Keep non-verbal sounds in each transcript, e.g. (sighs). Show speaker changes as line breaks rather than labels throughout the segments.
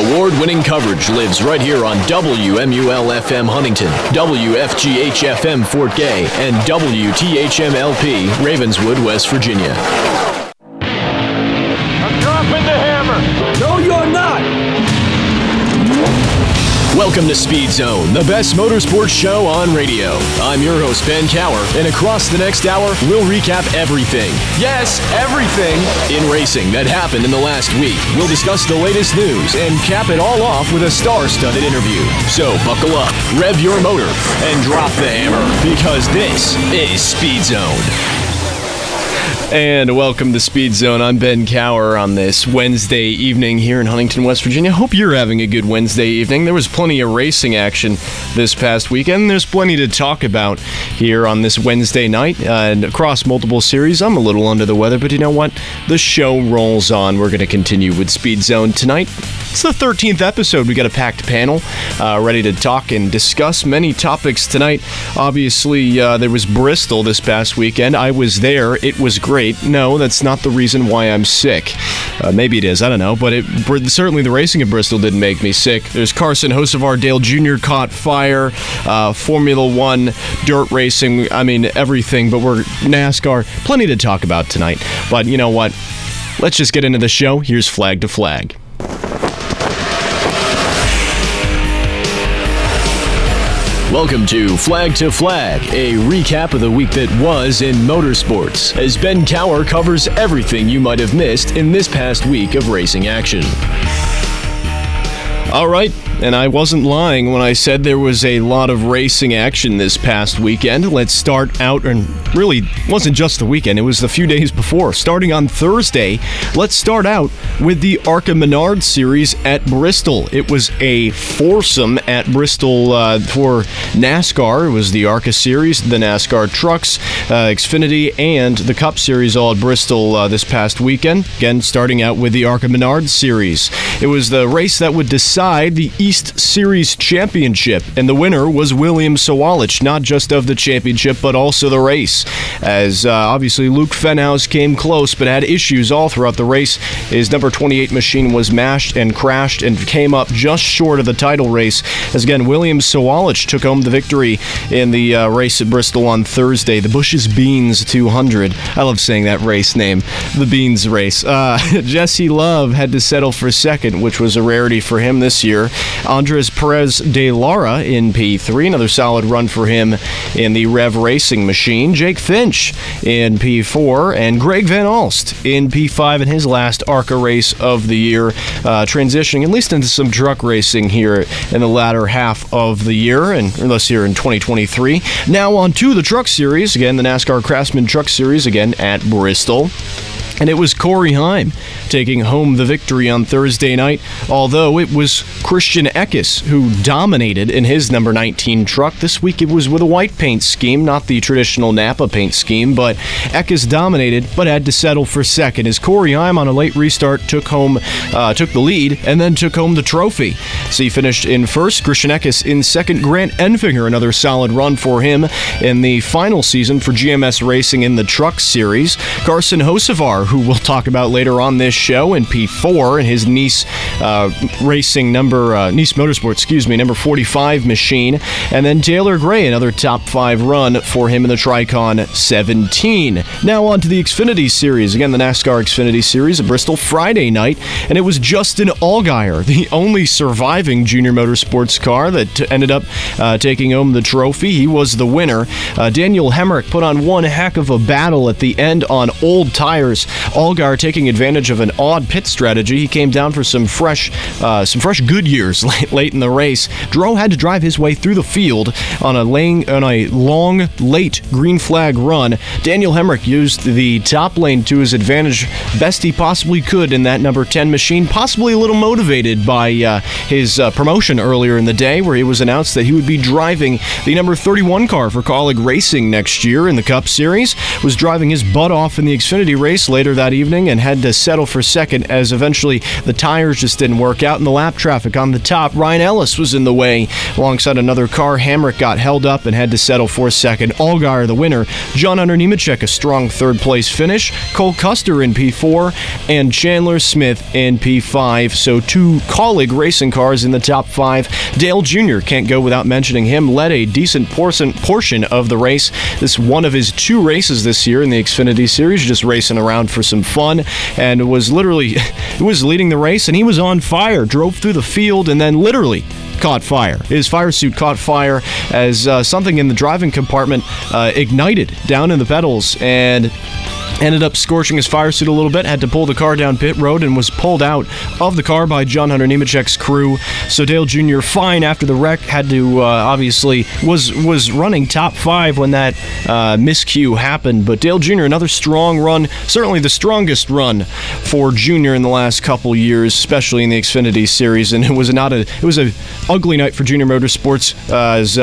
Award winning coverage lives right here on WMUL FM Huntington, WFGH FM Fort Gay, and WTHMLP Ravenswood, West Virginia. Welcome to Speed Zone, the best motorsports show on radio. I'm your host, Ben Cower, and across the next hour, we'll recap everything. Yes, everything in racing that happened in the last week. We'll discuss the latest news and cap it all off with a star studded interview. So buckle up, rev your motor, and drop the hammer, because this is Speed Zone.
And welcome to Speed Zone. I'm Ben Cower on this Wednesday evening here in Huntington, West Virginia. Hope you're having a good Wednesday evening. There was plenty of racing action this past weekend. There's plenty to talk about here on this Wednesday night uh, and across multiple series. I'm a little under the weather, but you know what? The show rolls on. We're going to continue with Speed Zone tonight. It's the 13th episode. We got a packed panel uh, ready to talk and discuss many topics tonight. Obviously, uh, there was Bristol this past weekend. I was there. It was great. No, that's not the reason why I'm sick. Uh, maybe it is. I don't know. But it, certainly the racing at Bristol didn't make me sick. There's Carson Hocevar Dale Jr. caught fire, uh, Formula One, dirt racing. I mean, everything. But we're NASCAR. Plenty to talk about tonight. But you know what? Let's just get into the show. Here's Flag to Flag.
Welcome to Flag to Flag, a recap of the week that was in motorsports, as Ben Cower covers everything you might have missed in this past week of racing action.
All right, and I wasn't lying when I said there was a lot of racing action this past weekend. Let's start out, and really wasn't just the weekend, it was the few days before. Starting on Thursday, let's start out with the ARCA Menard Series at Bristol. It was a foursome at Bristol uh, for NASCAR. It was the ARCA Series, the NASCAR Trucks, uh, Xfinity, and the Cup Series all at Bristol uh, this past weekend. Again, starting out with the ARCA Menard Series. It was the race that would decide the East Series Championship, and the winner was William Sawalich, not just of the championship, but also the race. As uh, obviously Luke Fenhaus came close, but had issues all throughout the race. His number 28 machine was mashed and crashed and came up just short of the title race. As again, William Sawalich took home the victory in the uh, race at Bristol on Thursday, the Bush's Beans 200. I love saying that race name, the Beans race. Uh, (laughs) Jesse Love had to settle for second, which was a rarity for him this year. Andres Perez de Lara in P3, another solid run for him in the Rev Racing machine. Jake Finch in P4, and Greg Van Alst in P5 in his last ARCA race of the year, uh, transitioning at least into some truck racing here in the latter half of the year, and unless here in 2023. Now on to the Truck Series, again, the NASCAR Craftsman Truck Series, again at Bristol. And it was Corey Heim taking home the victory on Thursday night, although it was Christian Eckes who dominated in his number 19 truck. This week it was with a white paint scheme, not the traditional Napa paint scheme, but Eckes dominated but had to settle for second as Corey Heim on a late restart took home uh, took the lead and then took home the trophy. So he finished in first, Christian Eckes in second, Grant Enfinger, another solid run for him in the final season for GMS Racing in the Truck Series. Carson Hocevar who we'll talk about later on this show in P4 and his Niece uh, Racing number, uh, Niece Motorsport, excuse me, number 45 machine. And then Taylor Gray, another top five run for him in the Tricon 17. Now on to the Xfinity Series. Again, the NASCAR Xfinity Series at Bristol Friday night. And it was Justin Allgaier, (laughs) the only surviving junior motorsports car that ended up uh, taking home the trophy. He was the winner. Uh, Daniel Hemric put on one heck of a battle at the end on old tires. Allgaier taking advantage of an odd pit strategy. He came down for some fresh, uh, some fresh Goodyears (laughs) late, late in the race. Dro had to drive his way through the field on a lane on a long, late green flag run. Daniel Hemric used the top lane to his advantage, best he possibly could in that number 10 machine. Possibly a little motivated by uh, his uh, promotion earlier in the day, where it was announced that he would be driving the number 31 car for Kaulig Racing next year in the Cup Series. Was driving his butt off in the Xfinity race later later that evening and had to settle for second as eventually the tires just didn't work out in the lap traffic on the top. Ryan Ellis was in the way alongside another car. Hamrick got held up and had to settle for second. Allgaier the winner. John Hunter Nemechek a strong third place finish. Cole Custer in P4 and Chandler Smith in P5. So two Kaulig Racing cars in the top five. Dale Jr. can't go without mentioning him. Led a decent portion portion of the race. This one of his two races this year in the Xfinity Series, just racing around for some fun, and was literally (laughs) was leading the race, and he was on fire. Drove through the field and then literally caught fire. His fire suit caught fire as uh, something in the driving compartment uh, ignited down in the pedals and ended up scorching his fire suit a little bit, had to pull the car down pit road, and was pulled out of the car by John Hunter Nemechek's crew. So Dale Jr. fine after the wreck, had to uh, obviously was was running top five when that uh, miscue happened. But Dale Jr. another strong run, certainly the strongest run for Jr. in the last couple years, especially in the Xfinity Series, and it was not a it was a ugly night for Junior Motorsports uh, as.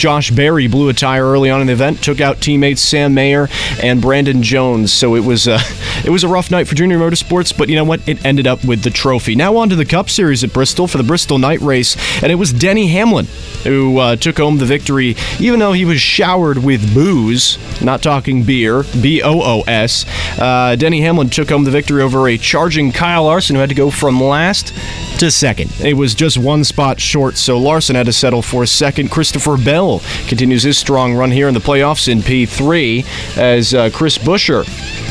Josh Berry blew a tire early on in the event, took out teammates Sam Mayer and Brandon Jones. So it was uh, (laughs) it was a rough night for Junior Motorsports, but you know what? It ended up with the trophy. Now on to the Cup Series at Bristol for the Bristol Night Race, and it was Denny Hamlin who uh, took home the victory, even though he was showered with boos. Not talking beer, B O O S. Uh, Denny Hamlin took home the victory over a charging Kyle Larson who had to go from last to second. It was just one spot short, so Larson had to settle for second. Christopher Bell continues his strong run here in the playoffs in P3 as uh, Chris Buescher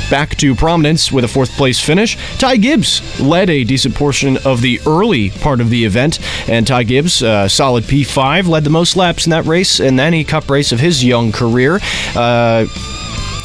back to prominence with a fourth place finish. Ty Gibbs led a decent portion of the early part of the event, and Ty Gibbs, uh, solid P5, led the most laps in that race in any cup race of his young career. Uh,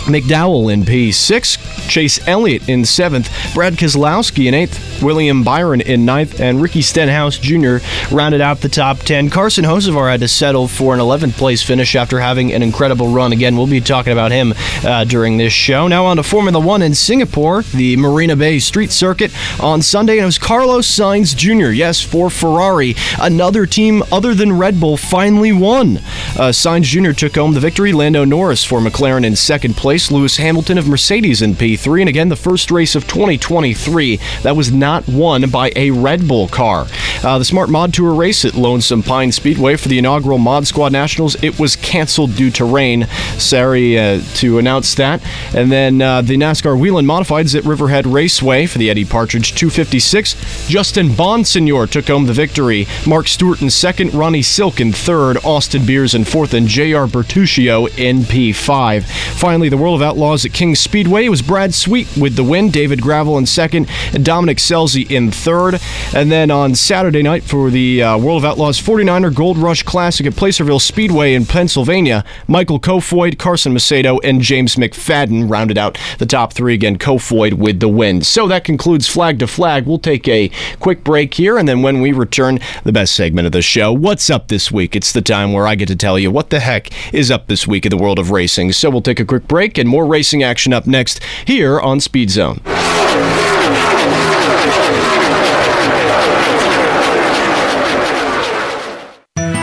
McDowell in P6, Chase Elliott in 7th, Brad Keselowski in 8th, William Byron in 9th, and Ricky Stenhouse Jr. rounded out the top 10. Carson Hocevar had to settle for an 11th place finish after having an incredible run. Again, we'll be talking about him uh, during this show. Now on to Formula One in Singapore, the Marina Bay Street Circuit on Sunday, and it was Carlos Sainz Jr., yes, for Ferrari. Another team other than Red Bull finally won. Uh, Sainz Jr. took home the victory. Lando Norris for McLaren in second place place. Lewis Hamilton of Mercedes in P3. And again, the first race of 2023 that was not won by a Red Bull car. Uh, the Smart Mod Tour race at Lonesome Pine Speedway for the inaugural Mod Squad Nationals, it was canceled due to rain. Sorry uh, to announce that. And then uh, the NASCAR Whelen Modifieds at Riverhead Raceway for the Eddie Partridge 256. Justin Bonsignore took home the victory. Mark Stewart in second, Ronnie Silk in third, Austin Beers in fourth, and J.R. Bertuccio in P5. Finally, the World of Outlaws at King Speedway was Brad Sweet with the win, David Gravel in second, and Dominic Scelzi in third. And then on Saturday night for the uh, World of Outlaws 49er Gold Rush Classic at Placerville Speedway in Pennsylvania, Michael Kofoid, Carson Macedo, and James McFadden rounded out the top three again. Kofoid with the win. So that concludes Flag to Flag. We'll take a quick break here, and then when we return, the best segment of the show. What's up this week? It's the time where I get to tell you what the heck is up this week in the world of racing. So we'll take a quick break break and more racing action up next here on Speed Zone.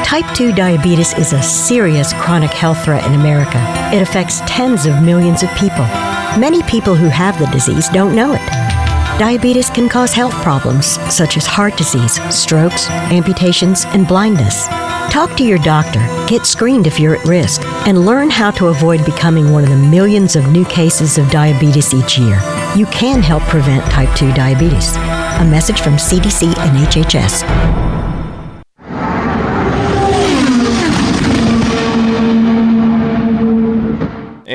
Type 2 diabetes is a serious chronic health threat in America. It affects tens of millions of people. Many people who have the disease don't know it. Diabetes can cause health problems such as heart disease, strokes, amputations, and blindness. Talk to your doctor, get screened if you're at risk, and learn how to avoid becoming one of the millions of new cases of diabetes each year. You can help prevent type 2 diabetes. A message from CDC and HHS.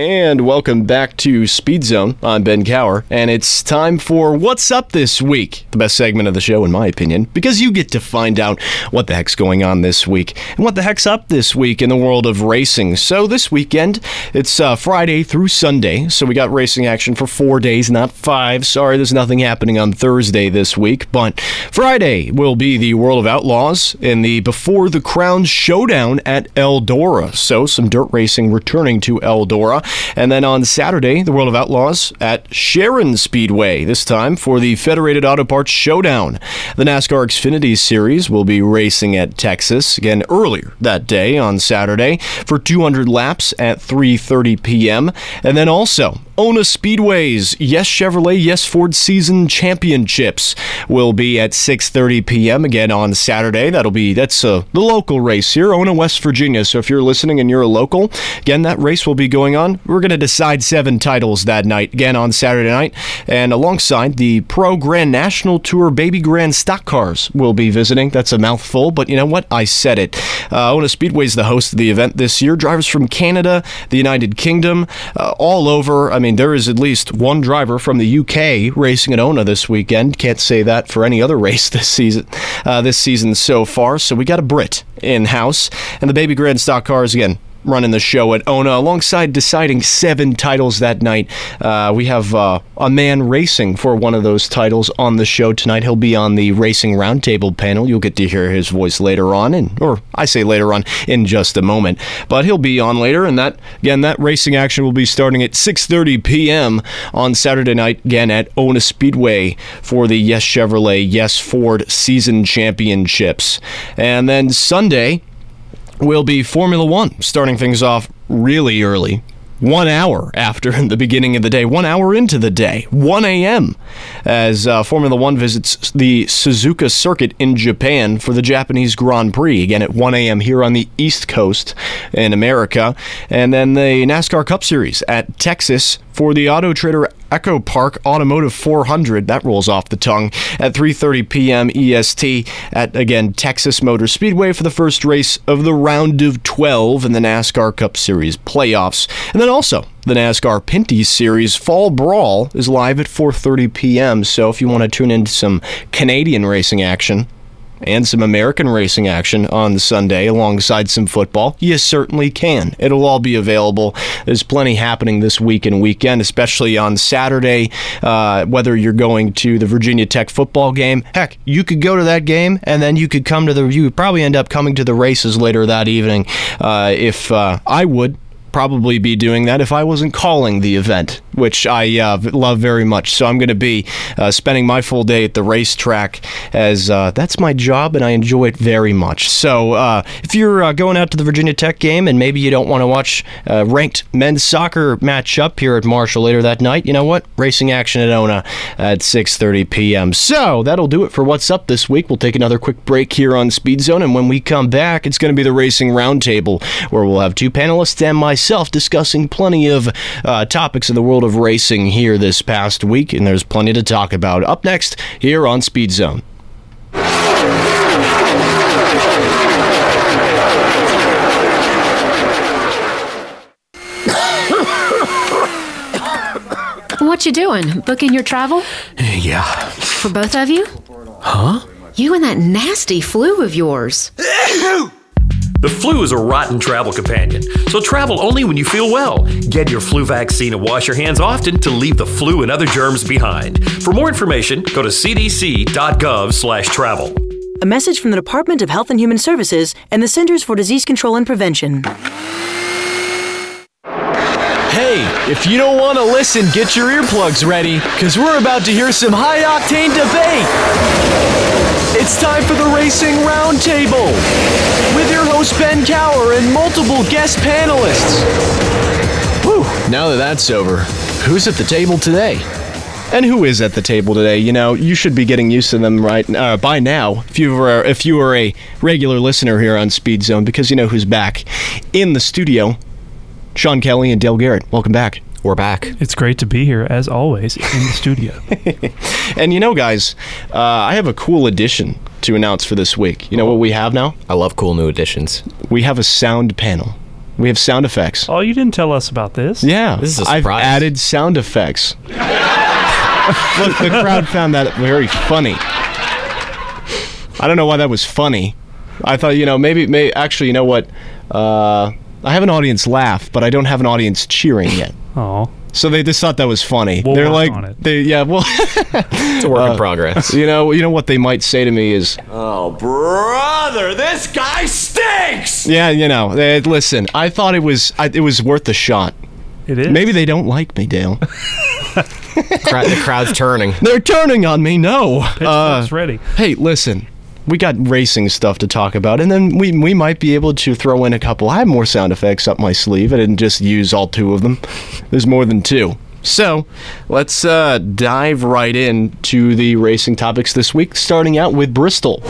And welcome back to Speed Zone. I'm Ben Cower, and it's time for What's Up This Week, the best segment of the show, in my opinion, because you get to find out what the heck's going on this week and what the heck's up this week in the world of racing. So, this weekend, it's uh, Friday through Sunday, so we got racing action for four days, not five. Sorry, there's nothing happening on Thursday this week, but Friday will be the World of Outlaws in the Before the Crown Showdown at Eldora. So, some dirt racing returning to Eldora. And then on Saturday, the World of Outlaws at Sharon Speedway, this time for the Federated Auto Parts Showdown. The NASCAR Xfinity Series will be racing at Texas again earlier that day on Saturday for 200 laps at 3:30 p.m. And then also ONA Speedways, Yes Chevrolet, Yes Ford Season Championships will be at 6:30 p.m. again on Saturday. That'll be that's uh, the local race here, ONA West Virginia. So if you're listening and you're a local, again that race will be going on. We're going to decide seven titles that night again on Saturday night, and alongside the Pro Grand National Tour Baby Grand Stock Cars will be visiting. That's a mouthful, but you know what? I said it. Uh, ONA Speedway is the host of the event this year. Drivers from Canada, the United Kingdom, uh, all over. I mean there is at least one driver from the UK racing at ONA this weekend. Can't say that for any other (laughs) race this season. Uh, this season so far. So we got a Brit in house, and the Baby Grand Stock Cars again running the show at ONA alongside deciding seven titles that night. Uh, we have uh, a man racing for one of those titles on the show tonight. He'll be on the Racing Roundtable panel. You'll get to hear his voice later on, and or I say later on in just a moment. But he'll be on later, and that again, that racing action will be starting at 6:30 p.m. on Saturday night again at ONA Speedway for the Yes Chevrolet, Yes Ford season championships, and then Sunday will be Formula One, starting things off really early. One hour after (laughs) the beginning of the day, one hour into the day, 1 a.m., as uh, Formula One visits the Suzuka circuit in Japan for the Japanese Grand Prix, again at 1 a.m. here on the East Coast in America. And then the NASCAR Cup Series at Texas for the Auto Trader Echo Park Automotive 400. That rolls off the tongue at 3:30 p.m. EST at again Texas Motor Speedway for the first race of the round of 12 in the NASCAR Cup Series playoffs. And then also the NASCAR Pinty's Series Fall Brawl is live at 4:30 p.m. So if you want to tune into some Canadian racing action, and some American racing action on Sunday alongside some football, you certainly can. It'll all be available. There's plenty happening this week and weekend, especially on Saturday. Uh, whether you're going to the Virginia Tech football game, heck, you could go to that game and then you could come to the. You would probably end up coming to the races later that evening. Uh, if uh, I would, probably be doing that if I wasn't calling the event, which I uh, love very much. So I'm going to be uh, spending my full day at the racetrack as uh, that's my job and I enjoy it very much. So uh, if you're uh, going out to the Virginia Tech game and maybe you don't want to watch uh, ranked men's soccer match up here at Marshall later that night, you know what? Racing action at ONA at 6:30 p.m. So that'll do it for what's up this week. We'll take another quick break here on Speed Zone, and when we come back, it's going to be the Racing Roundtable where we'll have two panelists and myself myself discussing plenty of uh, topics in the world of racing here this past week, and there's plenty to talk about. Up next, here on Speed Zone.
What you doing? Booking your travel?
Yeah.
For both of you?
Huh?
You and that nasty flu of yours.
The flu is a rotten travel companion, so travel only when you feel well. Get your flu vaccine and wash your hands often to leave the flu and other germs behind. For more information, go to cdc.gov/travel.
A message from the Department of Health and Human Services and the Centers for Disease Control and Prevention.
Hey, if you don't want to listen, get your earplugs ready, because we're about to hear some high octane debate. It's time for the Racing Roundtable with your host Ben Cower and multiple guest panelists. Whew, now that that's over, who's at the table today? And who is at the table today? You know, you should be getting used to them right uh, by now. If you were if you were a regular listener here on Speed Zone, because you know who's back in the studio. Sean Kelly and Dale Garrett, welcome back.
We're back.
It's great to be here, as always, in the studio. (laughs)
And you know, guys, uh, I have a cool addition to announce for this week. You know what we have now?
I love cool new additions.
We have a sound panel. We have sound effects.
oh, you didn't tell us about this?
Yeah,
This is a
I've added sound effects. (laughs) Look, the crowd found that very funny. I don't know why that was funny. I thought, you know, maybe, may actually, you know what? Uh, I have an audience laugh, but I don't have an audience cheering yet.
Oh,
So they just thought that was funny.
We'll
They're
work
like,
on it.
they, yeah, well,
It's a work in (laughs) progress.
you know, you know what they might say to me is,
Oh, brother, this guy stinks!
Yeah, you know. eh, listen, I thought it was I, it was worth the shot.
It is.
Maybe they don't like me, Dale. (laughs)
Cra- the crowd's turning.
They're turning on me. No. Uh,
ready.
hey, listen. We got racing stuff to talk about, and then we we might be able to throw in a couple. I have more sound effects up my sleeve. I didn't just use all two of them. There's more than two. So let's uh, dive right into the racing topics this week, starting out with Bristol.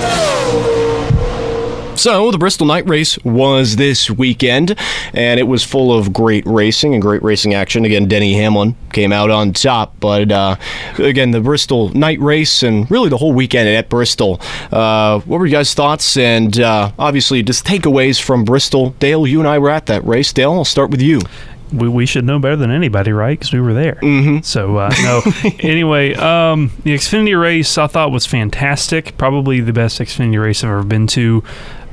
So, the Bristol Night Race was this weekend, and it was full of great racing and great racing action. Again, Denny Hamlin came out on top, but uh, again, the Bristol Night Race and really the whole weekend at Bristol. Uh, what were you guys' thoughts? And uh, obviously, just takeaways from Bristol. Dale, you and I were at that race. Dale, I'll start with you.
we, we should know better than anybody, right? Because we were there. Mm-hmm. So uh, no. (laughs) anyway, um, the Xfinity race I thought was fantastic. Probably the best Xfinity race I've ever been to.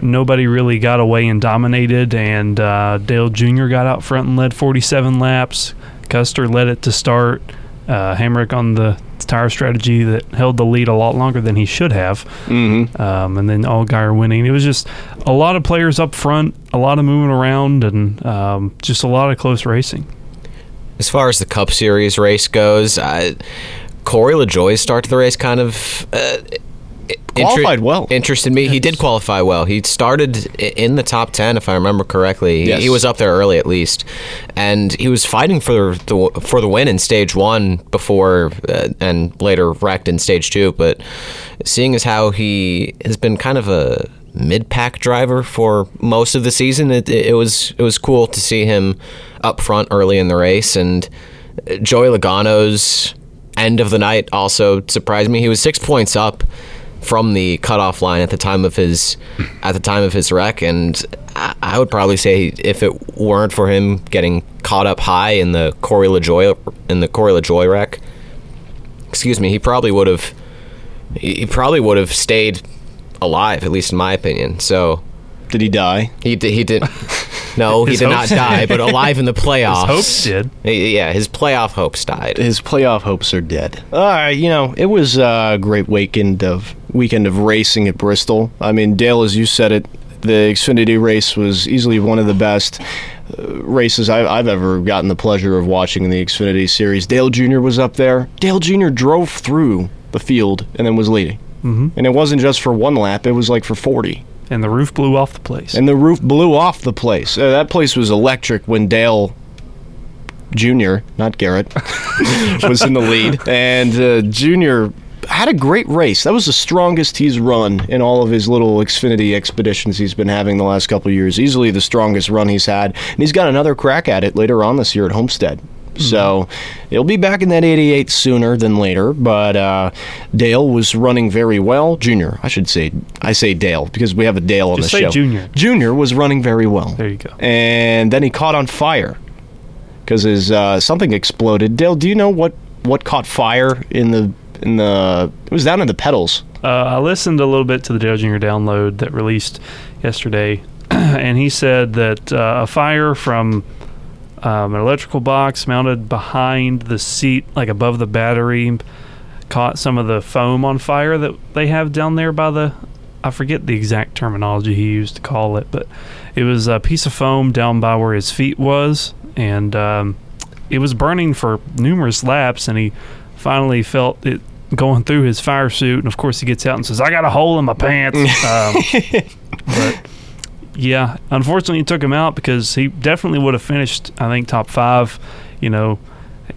Nobody really got away and dominated, and uh, Dale Jr. got out front and led 47 laps. Custer led it to start. Uh, Hamrick on the tire strategy that held the lead a lot longer than he should have.
Mm-hmm.
Um, and then Allgaier winning. It was just a lot of players up front, a lot of moving around, and um, just a lot of close racing.
As far as the Cup Series race goes, I, Corey LaJoie's start to the race kind of uh,
Qualified well.
Interested me. He did qualify well. He started in the top ten, if I remember correctly. He- He was up there early, at least, and he was fighting for the for the win in stage one before, uh, and later wrecked in stage two. But seeing as how he has been kind of a mid-pack driver for most of the season, it, it was it was cool to see him up front early in the race, and Joey Logano's end of the night also surprised me. He was six points up from the cutoff line at the time of his at the time of his wreck, and I, I would probably say if it weren't for him getting caught up high in the Corey LaJoy in the Corey LaJoy wreck, excuse me, he probably would have he he probably would have stayed alive, at least in my opinion. So
Did he die?
he did, he did. No, he (laughs) did not die, but alive in the (laughs) playoffs.
hopes did.
Yeah, his playoff hopes died.
his playoff hopes are dead. All right, you know, it was a great weekend of weekend of racing at Bristol. I mean, Dale, as you said it, the Xfinity race was easily one of the best uh, races I've ever gotten the pleasure of watching in the Xfinity series. Dale Jr. was up there. Dale Jr. drove through the field and then was leading. Mm-hmm. And it wasn't just for one lap; it was like for forty.
And the roof blew off the place.
And the roof blew off the place. Uh, that place was electric when Dale Jr., not Garrett, (laughs) was in the lead. And uh, Jr. had a great race. That was the strongest he's run in all of his little Xfinity expeditions he's been having the last couple of years. Easily the strongest run he's had. And he's got another crack at it later on this year at Homestead. So he'll be back in that 88 sooner than later. But uh, Dale was running very well. Junior, I should say. I say Dale because we have a Dale on
Just
the
say
show.
Junior.
Junior was running very well.
There you go.
And then he caught on fire because his uh, something exploded. Dale, do you know what what caught fire in the in the? It was down in the pedals.
Uh, I listened a little bit to the Dale Jr. download that released yesterday, (clears throat) and he said that uh, a fire from um, an electrical box mounted behind the seat, like above the battery, caught some of the foam on fire that they have down there by the. I forget the exact terminology he used to call it, but it was a piece of foam down by where his feet was, and um, it was burning for numerous laps, and he finally felt it going through his fire suit, and of course he gets out and says, "I got a hole in my pants." (laughs) um, but yeah, unfortunately, it took him out because he definitely would have finished. I think top five. You know,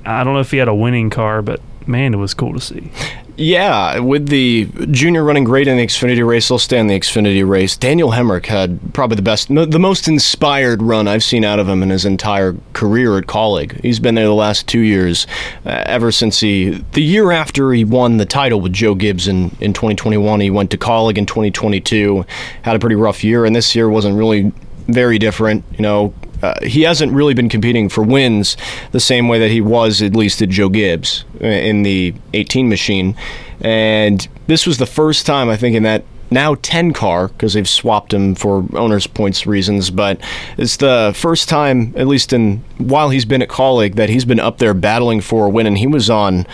I don't know if he had a winning car, but man, it was cool to see.
Yeah, with the junior running great in the Xfinity race, he'll stay in the Xfinity race. Daniel Hemric had probably the best, the most inspired run I've seen out of him in his entire career at Kaulig. He's been there the last two years, uh, ever since he, the year after he won the title with Joe Gibbs in, in 2021, he went to Kaulig in 2022, had a pretty rough year, and this year wasn't really very different. You know, uh, he hasn't really been competing for wins the same way that he was, at least at Joe Gibbs uh, in the 18 machine. And this was the first time, I think, in that now 10 car, because they've swapped him for owner's points reasons, but it's the first time, at least in while he's been at Kaulig, that he's been up there battling for a win. And he was on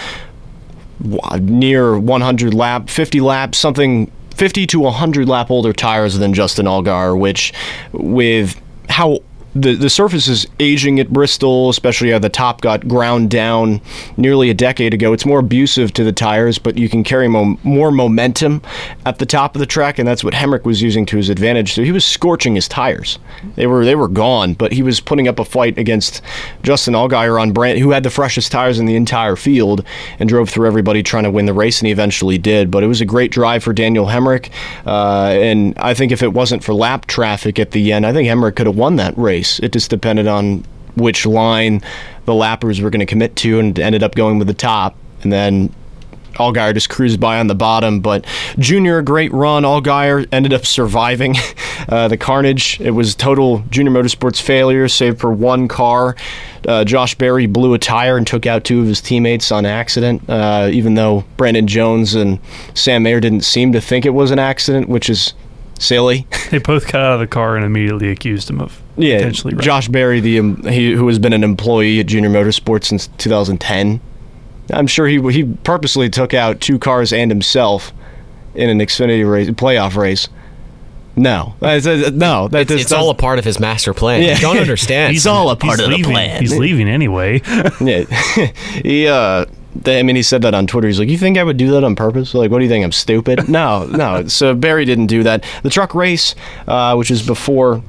near 100 lap, 50 laps, something 50 to 100 lap older tires than Justin Allgaier, which with how the the surface is aging at Bristol, especially how the top got ground down nearly a decade ago. It's more abusive to the tires, but you can carry mo- more momentum at the top of the track, and that's what Hemric was using to his advantage. So he was scorching his tires; they were they were gone, but he was putting up a fight against Justin Allgaier on Brand, who had the freshest tires in the entire field, and drove through everybody trying to win the race, and he eventually did. But it was a great drive for Daniel Hemric, uh, and I think if it wasn't for lap traffic at the end, I think Hemric could have won that race. It just depended on which line the lappers were going to commit to and ended up going with the top. And then Allgaier just cruised by on the bottom, but Junior a great run. Allgaier ended up surviving (laughs) uh, the carnage. It was total Junior Motorsports failure, save for one car. Uh, Josh Berry blew a tire and took out two of his teammates on accident. Uh, even though Brandon Jones and Sam Mayer didn't seem to think it was an accident, which is silly.
They both got out of the car and immediately accused him of
Yeah,
potentially.
Josh Berry, the um, he, who has been an employee at Junior Motorsports since 2010. I'm sure he he purposely took out two cars and himself in an Xfinity race, playoff race. No, That's- uh, no, that
It's,
does-
it's all a part of his master plan.
Yeah.
You don't understand. (laughs)
He's all a part
He's
of
leaving.
the plan.
He's leaving anyway.
Yeah, (laughs) he. Uh, th- I mean, he said that on Twitter. He's like, "You think I would do that on purpose? Like, what do you think? I'm stupid?" (laughs) No, no. So Berry didn't do that. The truck race, uh, which is before.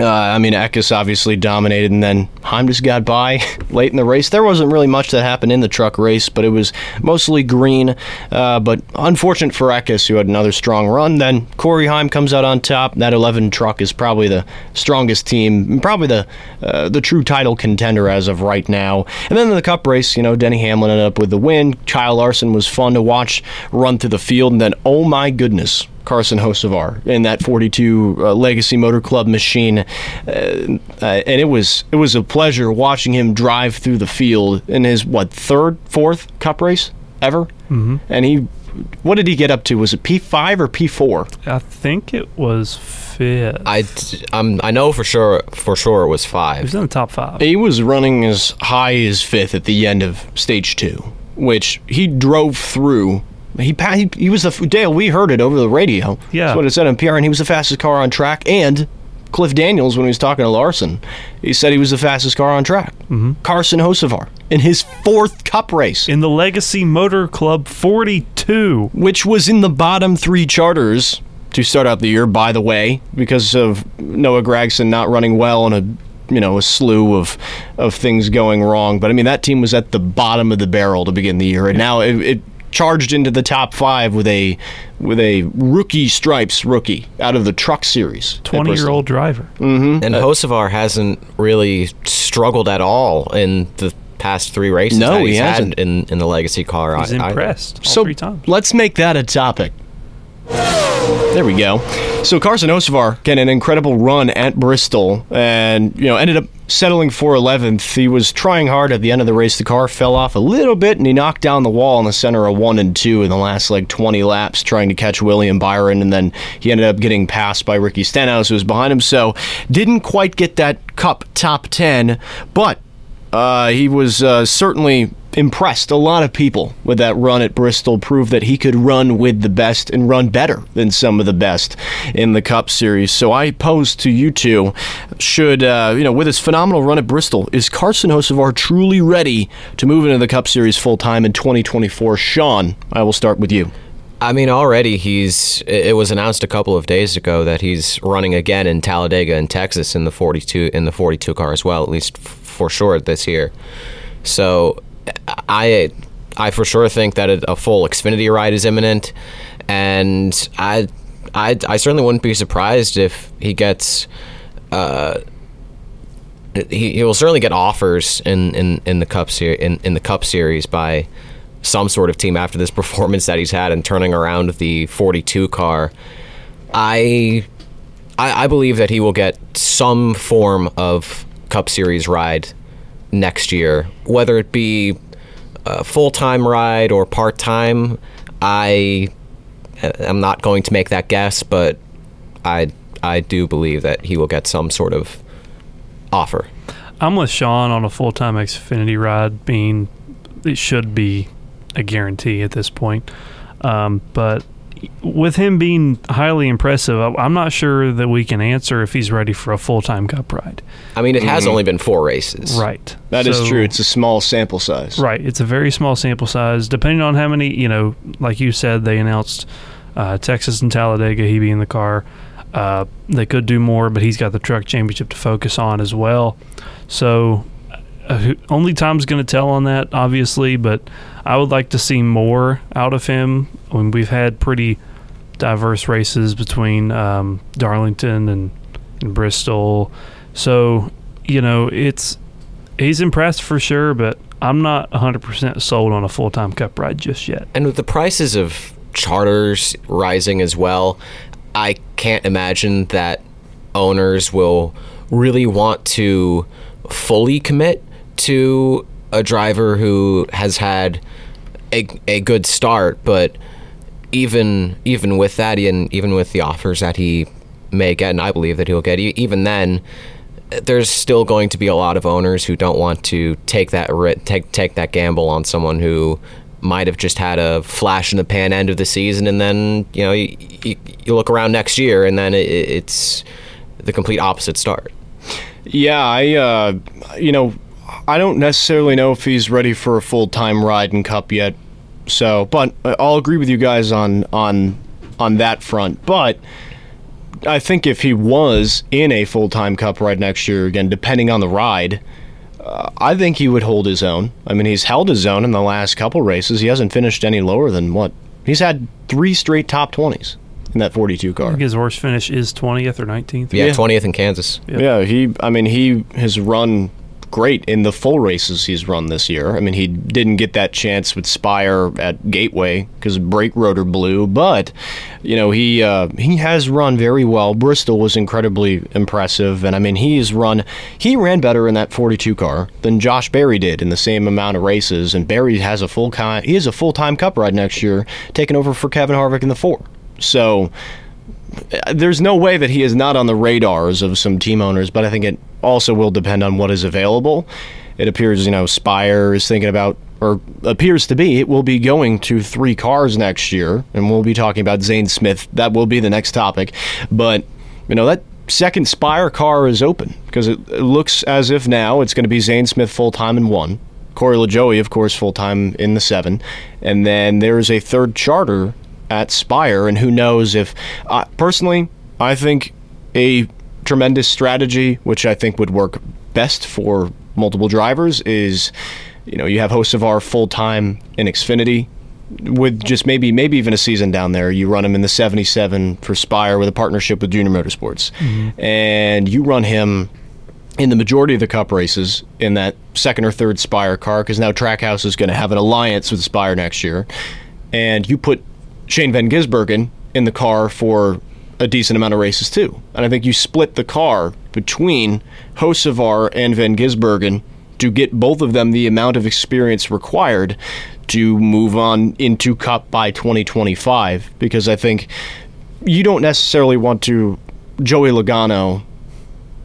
Uh, I mean, Eckes obviously dominated, and then Heim just got by (laughs) late in the race. There wasn't really much that happened in the truck race, but it was mostly green. Uh, but unfortunate for Eckes, who had another strong run. Then Corey Heim comes out on top. That 11 truck is probably the strongest team, probably the uh, the true title contender as of right now. And then in the Cup race, you know, Denny Hamlin ended up with the win. Kyle Larson was fun to watch run through the field, and then oh my goodness. Carson Hocevar in that 42 uh, Legacy Motor Club machine, uh, uh, and it was it was a pleasure watching him drive through the field in his what third, fourth Cup race ever, mm-hmm. and he, what did he get up to? Was it P5 or P4?
I think it was fifth.
I, um, I know for sure for sure it was five.
He
five.
was in the top five.
He was running as high as fifth at the end of stage two, which he drove through. He he, he was the Dale. We heard it over the radio.
Yeah.
that's what it said on PR, and he was the fastest car on track. And Cliff Daniels, when he was talking to Larson, he said he was the fastest car on track. Mm-hmm. Carson Hocevar in his fourth Cup race,
in the Legacy Motor Club 42.
which was in the bottom three charters to start out the year. By the way, because of Noah Gragson not running well and a you know a slew of of things going wrong. But I mean that team was at the bottom of the barrel to begin the year, and now it. it charged into the top five with a with a rookie stripes rookie out of the truck series
20 year old driver. Mm-hmm.
And uh, Hocevar hasn't really struggled at all in the past three races
No,
that
he
he's had
hasn't.
in, in the legacy car.
He's
I- I-
impressed all
so
three times.
let's make that a topic. There we go. So Carson Hocevar getting an incredible run at Bristol, and you know ended up settling for 11th. He was trying hard at the end of the race. The car fell off a little bit, and he knocked down the wall in the center of one and two in the last like 20 laps, trying to catch William Byron, and then he ended up getting passed by Ricky Stenhouse, who was behind him. So didn't quite get that Cup top 10, but uh, he was uh, certainly impressed a lot of people with that run at Bristol. Proved that he could run with the best and run better than some of the best in the Cup Series. So I pose to you two: Should uh, you know, with his phenomenal run at Bristol, is Carson Hocevar truly ready to move into the Cup Series full time in 2024? Sean, I will start with you.
I mean, already he's. It was announced a couple of days ago that he's running again in Talladega in Texas in the 42 in the 42 car as well, at least for sure this year. So, I I for sure think that a, full Xfinity ride is imminent, and I I I certainly wouldn't be surprised if he gets. Uh, he, he will certainly get offers in, in, in the cup ser- in, in the cup series by some sort of team after this (laughs) performance that he's had and turning around the 42 car. I, I I believe that he will get some form of Cup Series ride next year, whether it be a full time ride or part time. I am not going to make that guess, but I I do believe that he will get some sort of offer.
I'm with Sean on a full time Xfinity ride being it should be a guarantee at this point. Um, but with him being highly impressive, I- I'm not sure that we can answer if he's ready for a full time Cup ride.
I mean, it has
Mhm.
only been four races.
Right.
That is
So-
true. It's a small sample size.
Right. It's a very small sample size. Depending on how many, you know, like you said, they announced uh, Texas and Talladega, he be in the car. Uh, they could do more, but he's got the truck championship to focus on as well. So uh, only time's going to tell on that, obviously, but I would like to see more out of him. I mean, we've had pretty diverse races between um, Darlington and, and Bristol. So, you know, it's he's impressed for sure, but I'm not 100% sold on a full time cup ride just yet.
And with the prices of charters rising as well, I can't imagine that owners will really want to fully commit to a driver who has had a, a good start, but even even with that, and even with the offers that he may get, and I believe that he'll get, even then, there's still going to be a lot of owners who don't want to take that take take that gamble on someone who might have just had a flash in the pan end of the season, and then you know you, you, you look around next year, and then it, it's the complete opposite start.
Yeah, I, uh, you know, I don't necessarily know if he's ready for a full time ride in Cup yet. So, but I'll agree with you guys on on on that front. But I think if he was in a full time Cup ride next year, again, depending on the ride, uh, I think he would hold his own. I mean, he's held his own in the last couple races. He hasn't finished any lower than what he's had three straight top twenties in that forty two
I
car.
think his worst finish is 20th or 19th.
Yeah,
Yeah.
twentieth in Kansas.
Yep.
Yeah, he. I mean, he has run great in the full races he's run this year. I mean, he didn't get that chance with Spire at Gateway because brake rotor blew, but you know he uh, he has run very well. Bristol was incredibly impressive, and I mean he's run. He ran better in that 42 car than Josh Berry did in the same amount of races, and Berry has a full time. He has a full time Cup ride next year, taking over for Kevin Harvick in the four. So there's no way that he is not on the radars of some team owners, but I think it also will depend on what is available. It appears, you know, Spire is thinking about, or appears to be, it will be going to three cars next year, and we'll be talking about Zane Smith. That will be the next topic. But, you know, that second Spire car is open because it, it looks as if now it's going to be Zane Smith full time in one. Corey LaJoie, of course, full time in the seven. And then there's a third charter at Spire, and who knows if. Uh, personally, I think a tremendous strategy, which I think would work best for multiple drivers, is you know you have Hocevar full time in Xfinity with just maybe maybe even a season down there. You run him in the 77 for Spire with a partnership with Junior Motorsports, and you run him in the majority of the cup races in that second or third Spire car because now Trackhouse is going to have an alliance with Spire next year, and you put Shane Van Gisbergen in the car for a decent amount of races too, and I think you split the car between Hocevar and Van Gisbergen to get both of them the amount of experience required to move on into Cup by 2025 because I think you don't necessarily want to Joey Logano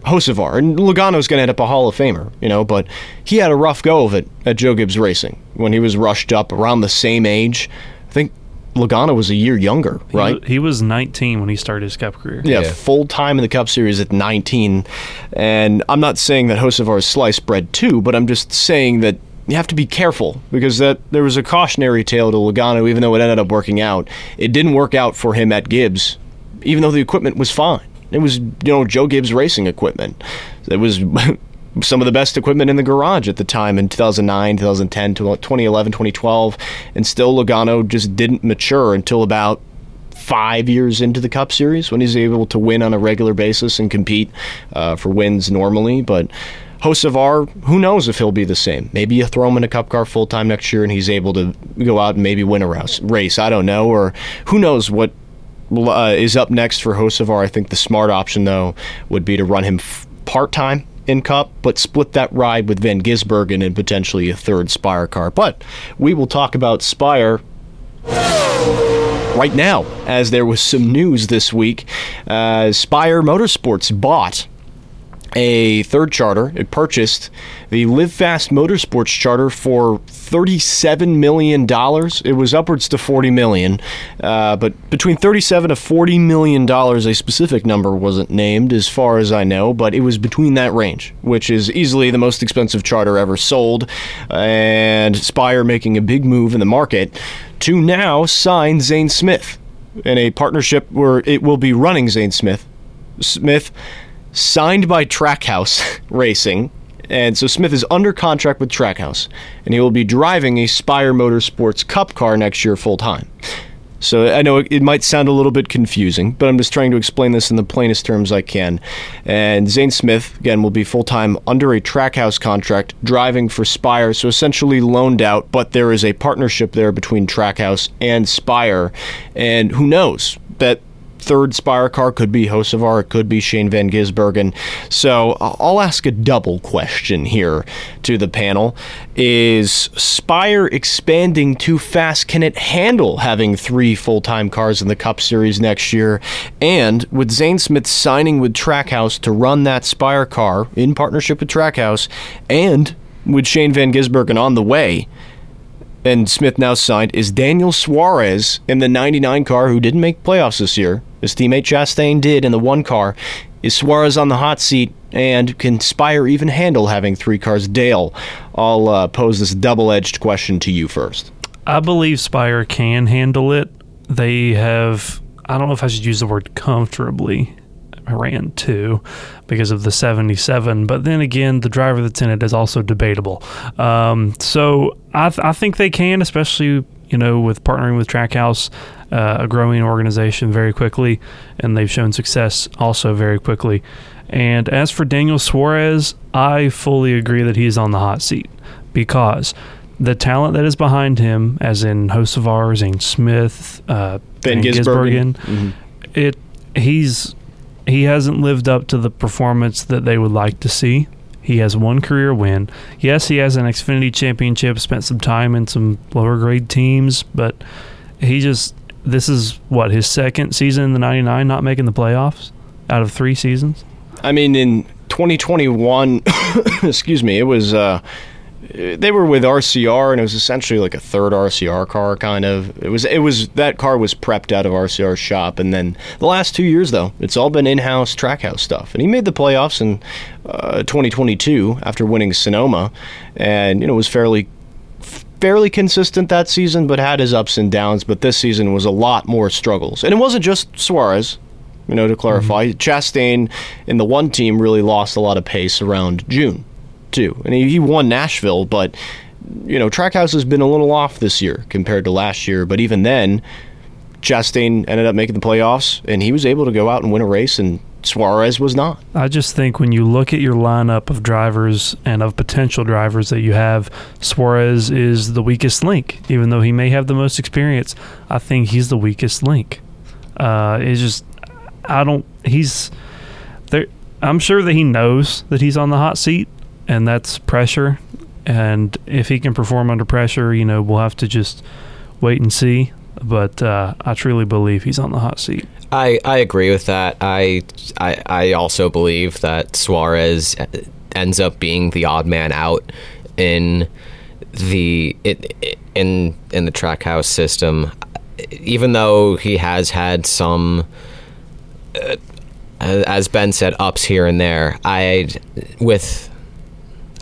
Hocevar. And Logano's going to end up a Hall of Famer, you know, but he had a rough go of it at Joe Gibbs Racing when he was rushed up around the same age. I think Logano was a year younger,
He
right?
wa- He, was 19 when he started his Cup career.
Yeah,
Yeah.
full time in the Cup Series at 19. And I'm not saying that Hocevar is sliced bread too, but I'm just saying that you have to be careful because that there was a cautionary tale to Logano, even though it ended up working out. It didn't work out for him at Gibbs, even though the equipment was fine. It was, you know, Joe Gibbs racing equipment. It was (laughs) some of the best equipment in the garage at the time in 2009, 2010, 2011, 2012. And still, Logano just didn't mature until about five years into the Cup Series when he's able to win on a regular basis and compete uh, for wins normally. But Hocevar, who knows if he'll be the same? Maybe you throw him in a Cup car full time next year and he's able to go out and maybe win a race. I don't know. Or who knows what uh, is up next for Hocevar. I think the smart option, though, would be to run him f- part time in Cup, but split that ride with Van Gisbergen and potentially a third Spire car. But we will talk about Spire right now, as there was some news this week. Uh, Spire Motorsports bought a third charter. It purchased the Live Fast Motorsports charter for $37 million. It was upwards to 40 million, uh, but between 37 to $40 million, a specific number wasn't named as far as I know, but it was between that range, which is easily the most expensive charter ever sold. And Spire making a big move in the market to now sign Zane Smith in a partnership where it will be running Zane Smith. Smith signed by Trackhouse (laughs) Racing. And so Smith is under contract with Trackhouse, and he will be driving a Spire Motorsports Cup car next year full time. So I know it might sound a little bit confusing, but I'm just trying to explain this in the plainest terms I can. And Zane Smith, again, will be full time under a Trackhouse contract, driving for Spire, so essentially loaned out, but there is a partnership there between Trackhouse and Spire. And who knows that third Spire car could be Hocevar, it could be Shane Van Gisbergen. So uh, I'll ask a double question here to the panel. Is Spire expanding too fast? Can it handle having three full time cars in the Cup Series next year? And with Zane Smith signing with Trackhouse to run that Spire car in partnership with Trackhouse, and with Shane Van Gisbergen on the way, and Smith now signed is Daniel Suarez in the 99 car who didn't make playoffs this year. His teammate Chastain did in the one car. Is Suarez on the hot seat and can Spire even handle having three cars? Dale, I'll uh, pose this double edged question to you first.
I believe Spire can handle it. They have, I don't know if I should use the word comfortably ran two because of the 77. But then again, the driver that's in it is also debatable. Um, so I, th- I think they can, especially you know with partnering with Trackhouse, uh, a growing organization very quickly, and they've shown success also very quickly. And as for Daniel Suarez, I fully agree that he's on the hot seat because the talent that is behind him, as in Hocevar, Zane Smith, uh,
Van Gisbergen, mm-hmm.
it he's he hasn't lived up to the performance that they would like to see. He has one career win. Yes, he has an Xfinity championship, spent some time in some lower grade teams, but he just this is what his second season in the 99 not making the playoffs out of 3 seasons.
I mean in 2021, (coughs) excuse me, it was uh they were with RCR, and it was essentially like a third RCR car, kind of. It was it was that car was prepped out of RCR's shop, and then the last two years though, it's all been in-house trackhouse stuff. And he made the playoffs in uh, 2022 after winning Sonoma, and you know it was fairly fairly consistent that season, but had his ups and downs. But this season was a lot more struggles, and it wasn't just Suarez. You know, to clarify, mm-hmm. Chastain in the one team really lost a lot of pace around June too. And he, he won Nashville, but you know, Trackhouse has been a little off this year compared to last year. But even then, Chastain ended up making the playoffs, and he was able to go out and win a race, and Suarez was not.
I just think when you look at your lineup of drivers and of potential drivers that you have, Suarez is the weakest link. Even though he may have the most experience, I think he's the weakest link. Uh, it's just, I don't. He's there. I'm sure that he knows that he's on the hot seat, and that's pressure. And if he can perform under pressure, you know, we'll have to just wait and see. But uh, I truly believe he's on the hot seat.
I, I agree with that. I, I I also believe that Suarez ends up being the odd man out in the it, in in the trackhouse system, even though he has had some. Uh, as Ben said, ups here and there. I, with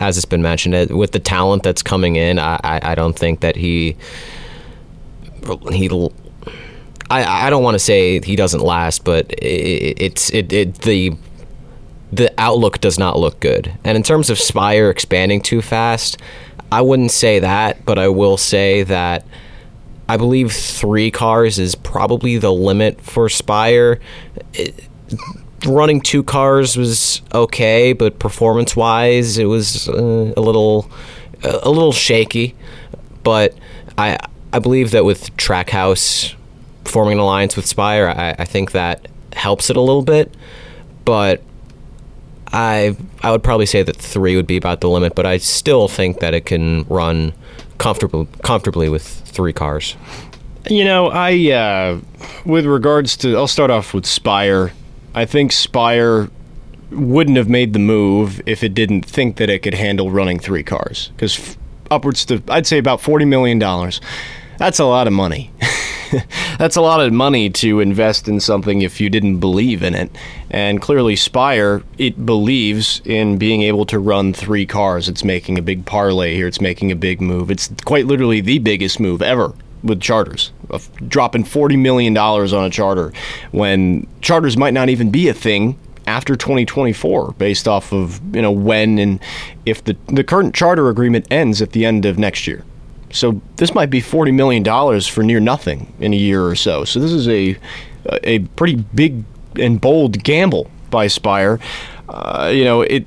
as it's been mentioned, with the talent that's coming in, I, I, I don't think that he he. I, I don't want to say he doesn't last, but it, it's it, it the the outlook does not look good. And in terms of Spire expanding too fast, I wouldn't say that, but I will say that I believe three cars is probably the limit for Spire. It, running two cars was okay, but performance wise, it was uh, a little a little shaky. But I I believe that with Trackhouse forming an alliance with Spire, I, I think that helps it a little bit. But I I would probably say that three would be about the limit, but I still think that it can run comfortably comfortably with three cars.
You know, I uh, with regards to, I'll start off with Spire. I think Spire wouldn't have made the move if it didn't think that it could handle running three cars. Because f- upwards to, I'd say about $40 million. That's a lot of money. (laughs) That's a lot of money to invest in something if you didn't believe in it. And clearly, Spire, it believes in being able to run three cars. It's making a big parlay here. It's making a big move. It's quite literally the biggest move ever with charters, dropping $40 million on a charter when charters might not even be a thing after 2024 based off of you know when and if the the current charter agreement ends at the end of next year so this might be $40 million for near nothing in a year or so. So this is a a pretty big and bold gamble by Spire. Uh, you know it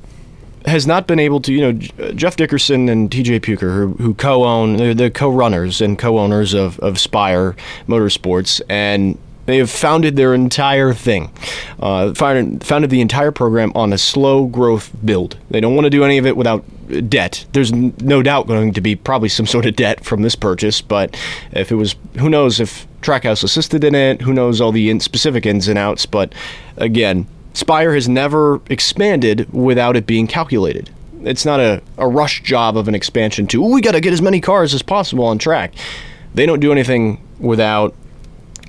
has not been able to, you know, Jeff Dickerson and TJ Puchyr, who, who co-own, they're the co-runners and co-owners of, of Spire Motorsports, and they have founded their entire thing, uh, founded, founded the entire program on a slow growth build. They don't want to do any of it without debt. There's no doubt going to be probably some sort of debt from this purchase, but if it was, who knows if Trackhouse assisted in it, who knows all the in specific ins and outs, but again, Spire has never expanded without it being calculated. It's not a, a rush job of an expansion to, we got to get as many cars as possible on track. They don't do anything without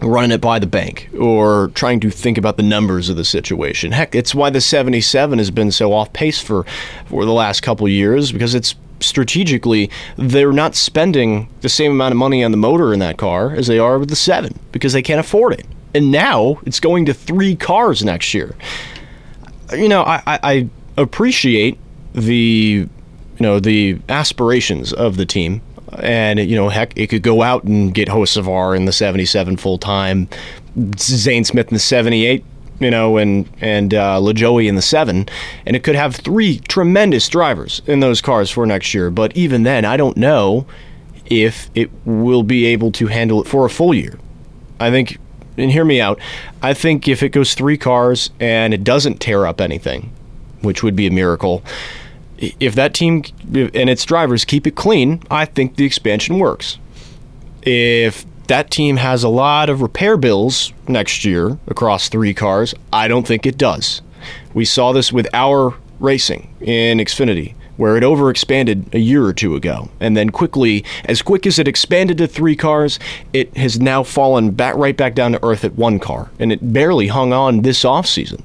running it by the bank or trying to think about the numbers of the situation. Heck, it's why the 77 has been so off pace for for the last couple years because it's strategically they're not spending the same amount of money on the motor in that car as they are with the 7 because they can't afford it. And now it's going to 3 cars next year. You know, I, I, I appreciate the you know the aspirations of the team and you know heck it could go out and get Hocevar in the 77 full time Zane Smith in the 78 you know and and uh, LaJoie in the 7 and it could have three tremendous drivers in those cars for next year. But even then I don't know if it will be able to handle it for a full year. I think and hear me out I think if it goes three cars and it doesn't tear up anything which would be a miracle if that team and its drivers keep it clean, I think the expansion works. If that team has a lot of repair bills next year across three cars, I don't think it does. We saw this with our racing in Xfinity, where it overexpanded a year or two ago, and then quickly, as quick as it expanded to three cars, it has now fallen back right back down to earth at one car, and it barely hung on this offseason.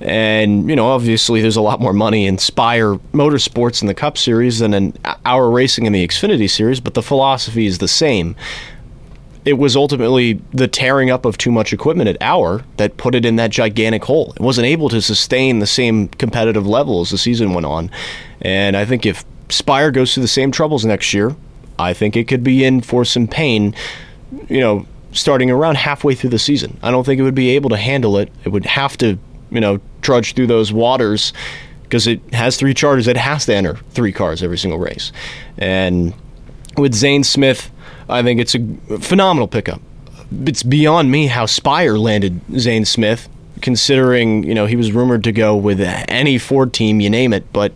And, you know, obviously there's a lot more money in Spire Motorsports in the Cup Series than in our racing in the Xfinity Series, but the philosophy is the same. It was ultimately the tearing up of too much equipment at Our that put it in that gigantic hole. It wasn't able to sustain the same competitive level as the season went on. And I think if Spire goes through the same troubles next year, I think it could be in for some pain, you know, starting around halfway through the season. I don't think it would be able to handle it. It would have to you know, trudge through those waters because it has three charters. It has to enter three cars every single race. And with Zane Smith, I think it's a phenomenal pickup. It's beyond me how Spire landed Zane Smith, considering, you know, he was rumored to go with any Ford team, you name it, but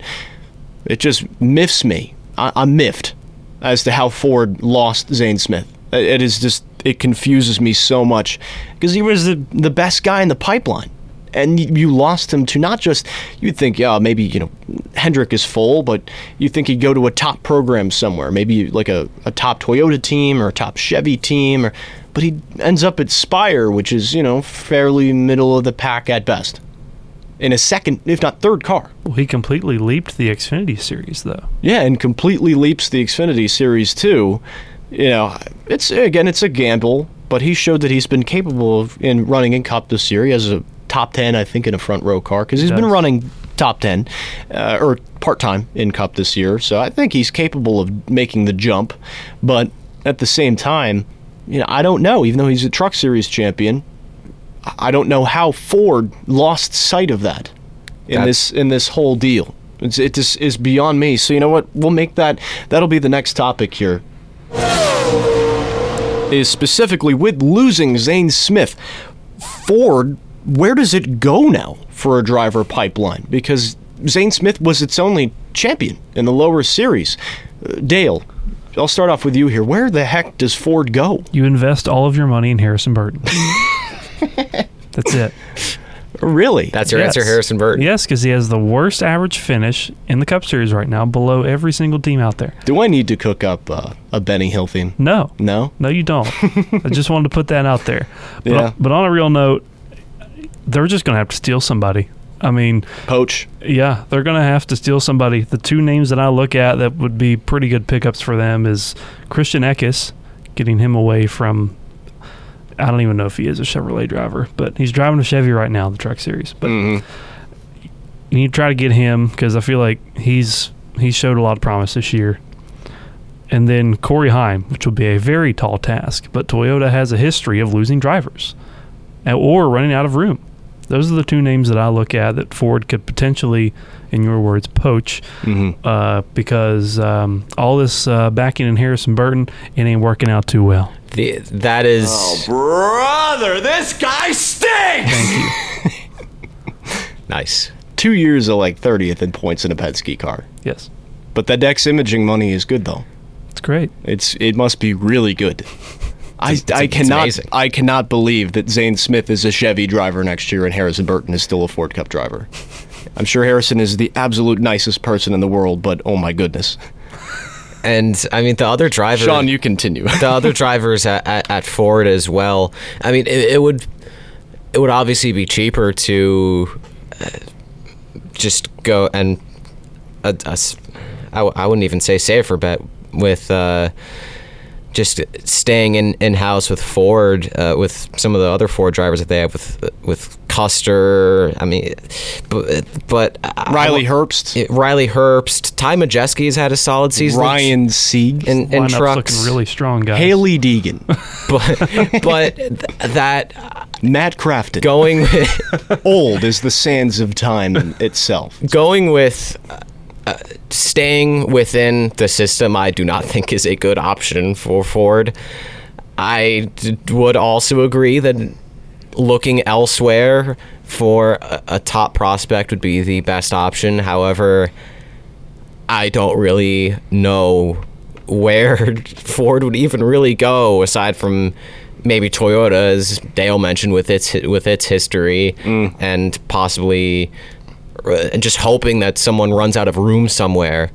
it just miffs me. I- I'm miffed as to how Ford lost Zane Smith. It is just, it confuses me so much because he was the, the best guy in the pipeline and you lost him to not just you'd think yeah maybe you know Hendrick is full but you think he'd go to a top program somewhere maybe like a, a top Toyota team or a top Chevy team or but he ends up at Spire which is you know fairly middle of the pack at best. In a second if not third car.
Well he completely leaped the Xfinity series though.
Yeah and completely leaps the Xfinity series too. You know it's again it's a gamble but he showed that he's been capable of in running in Cup this year. He has a top 10, I think, in a front row car because he's been running top 10 uh, or part time in Cup this year. So I think he's capable of making the jump. But at the same time, you know, I don't know. Even though he's a Truck Series champion, I don't know how Ford lost sight of that in That's- this in this whole deal. It's, it just is beyond me. So you know what? We'll make that. That'll be the next topic here. Is specifically with losing Zane Smith, Ford where does it go now for a driver pipeline? Because Zane Smith was its only champion in the lower series. Uh, Dale, I'll start off with you here. Where the heck does Ford go?
You invest all of your money in Harrison Burton. (laughs) That's it.
Really?
That's your
Yes.
answer, Harrison Burton.
Yes, because he has the worst average finish in the Cup Series right now, below every single team out there.
Do I need to cook up uh, a Benny Hill theme?
No,
No.
no, you don't. (laughs) I just wanted to put that out there. But,
Yeah.
but on a real note, they're just going to have to steal somebody. I mean,
Poach.
yeah, they're going to have to steal somebody. The two names that I look at that would be pretty good pickups for them is Christian Eckes, getting him away from. I don't even know if he is a Chevrolet driver, but he's driving a Chevy right now, the Truck Series. But
Mhm.
you need to try to get him because I feel like he's he showed a lot of promise this year. And then Corey Heim, which will be a very tall task, but Toyota has a history of losing drivers and- or running out of room. Those are the two names that I look at that Ford could potentially, in your words, poach
Mhm.
uh, because um, all this uh, backing in Harrison Burton, it ain't working out too well.
The, that is.
Oh, brother, this guy stinks! Thank you. (laughs)
Nice.
Two years of like 30th in points in a Penske car.
Yes,
But that Dex imaging money is good though.
it's great.
It's it must be really good. I,
It's-
I
it's
cannot
amazing.
I cannot believe that Zane Smith is a Chevy driver next year and Harrison Burton is still a Ford Cup driver. (laughs) I'm sure Harrison is the absolute nicest person in the world, but oh my goodness.
And I mean, the other driver.
Sean, you continue.
the other (laughs) drivers at, at, at Ford as well. I mean, it, it would it would obviously be cheaper to uh, just go and uh, us. I, w- I wouldn't even say safer bet with uh, just staying in in house with Ford uh, with some of the other Ford drivers that they have with with Custer. I mean, but but
Riley
I-
Herbst,
Riley Herbst, Ty Majeski's had a solid season.
Ryan Sieg,
and, in
Lineup's
trucks.
looking really strong, guys.
Hailie Deegan, (laughs)
but but th- that
Matt Crafton.
going with, (laughs)
Old is the sands of time itself.
going with uh, staying within the system, I do not think is a good option for Ford. I d- would also agree that looking elsewhere for a, a top prospect would be the best option. However, I don't really know where (laughs) Ford would even really go aside from maybe Toyota, as Dale mentioned, with its with its history and possibly and just hoping that someone runs out of room somewhere.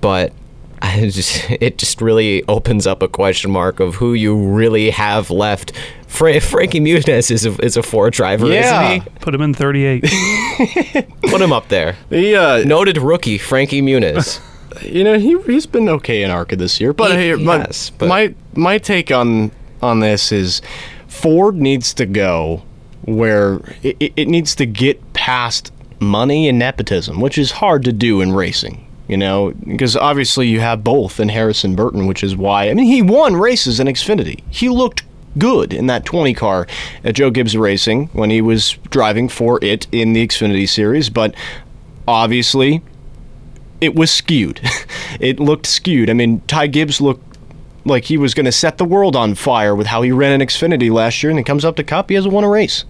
But (laughs) I just, it just really opens up a question mark of who you really have left. Fra- Frankie Muniz is a, is a Ford driver,
Yeah.
isn't
Put him in 38. (laughs)
Put him up there.
The uh,
Noted rookie Frankie Muniz. (laughs)
you know he he's been okay in ARCA this year, but,
He-
my,
yes, but-
my my take on on this is Ford needs to go where it, it- it needs to get past money and nepotism, which is hard to do in racing. You know, because obviously you have both in Harrison Burton, which is why I mean he won races in Xfinity. He looked good in that 20 car at Joe Gibbs Racing when he was driving for it in the Xfinity series, but obviously it was skewed. (laughs) it looked skewed. I mean, Ty Gibbs looked like he was going to set the world on fire with how he ran in Xfinity last year, and he comes up to Cup, he hasn't won a race.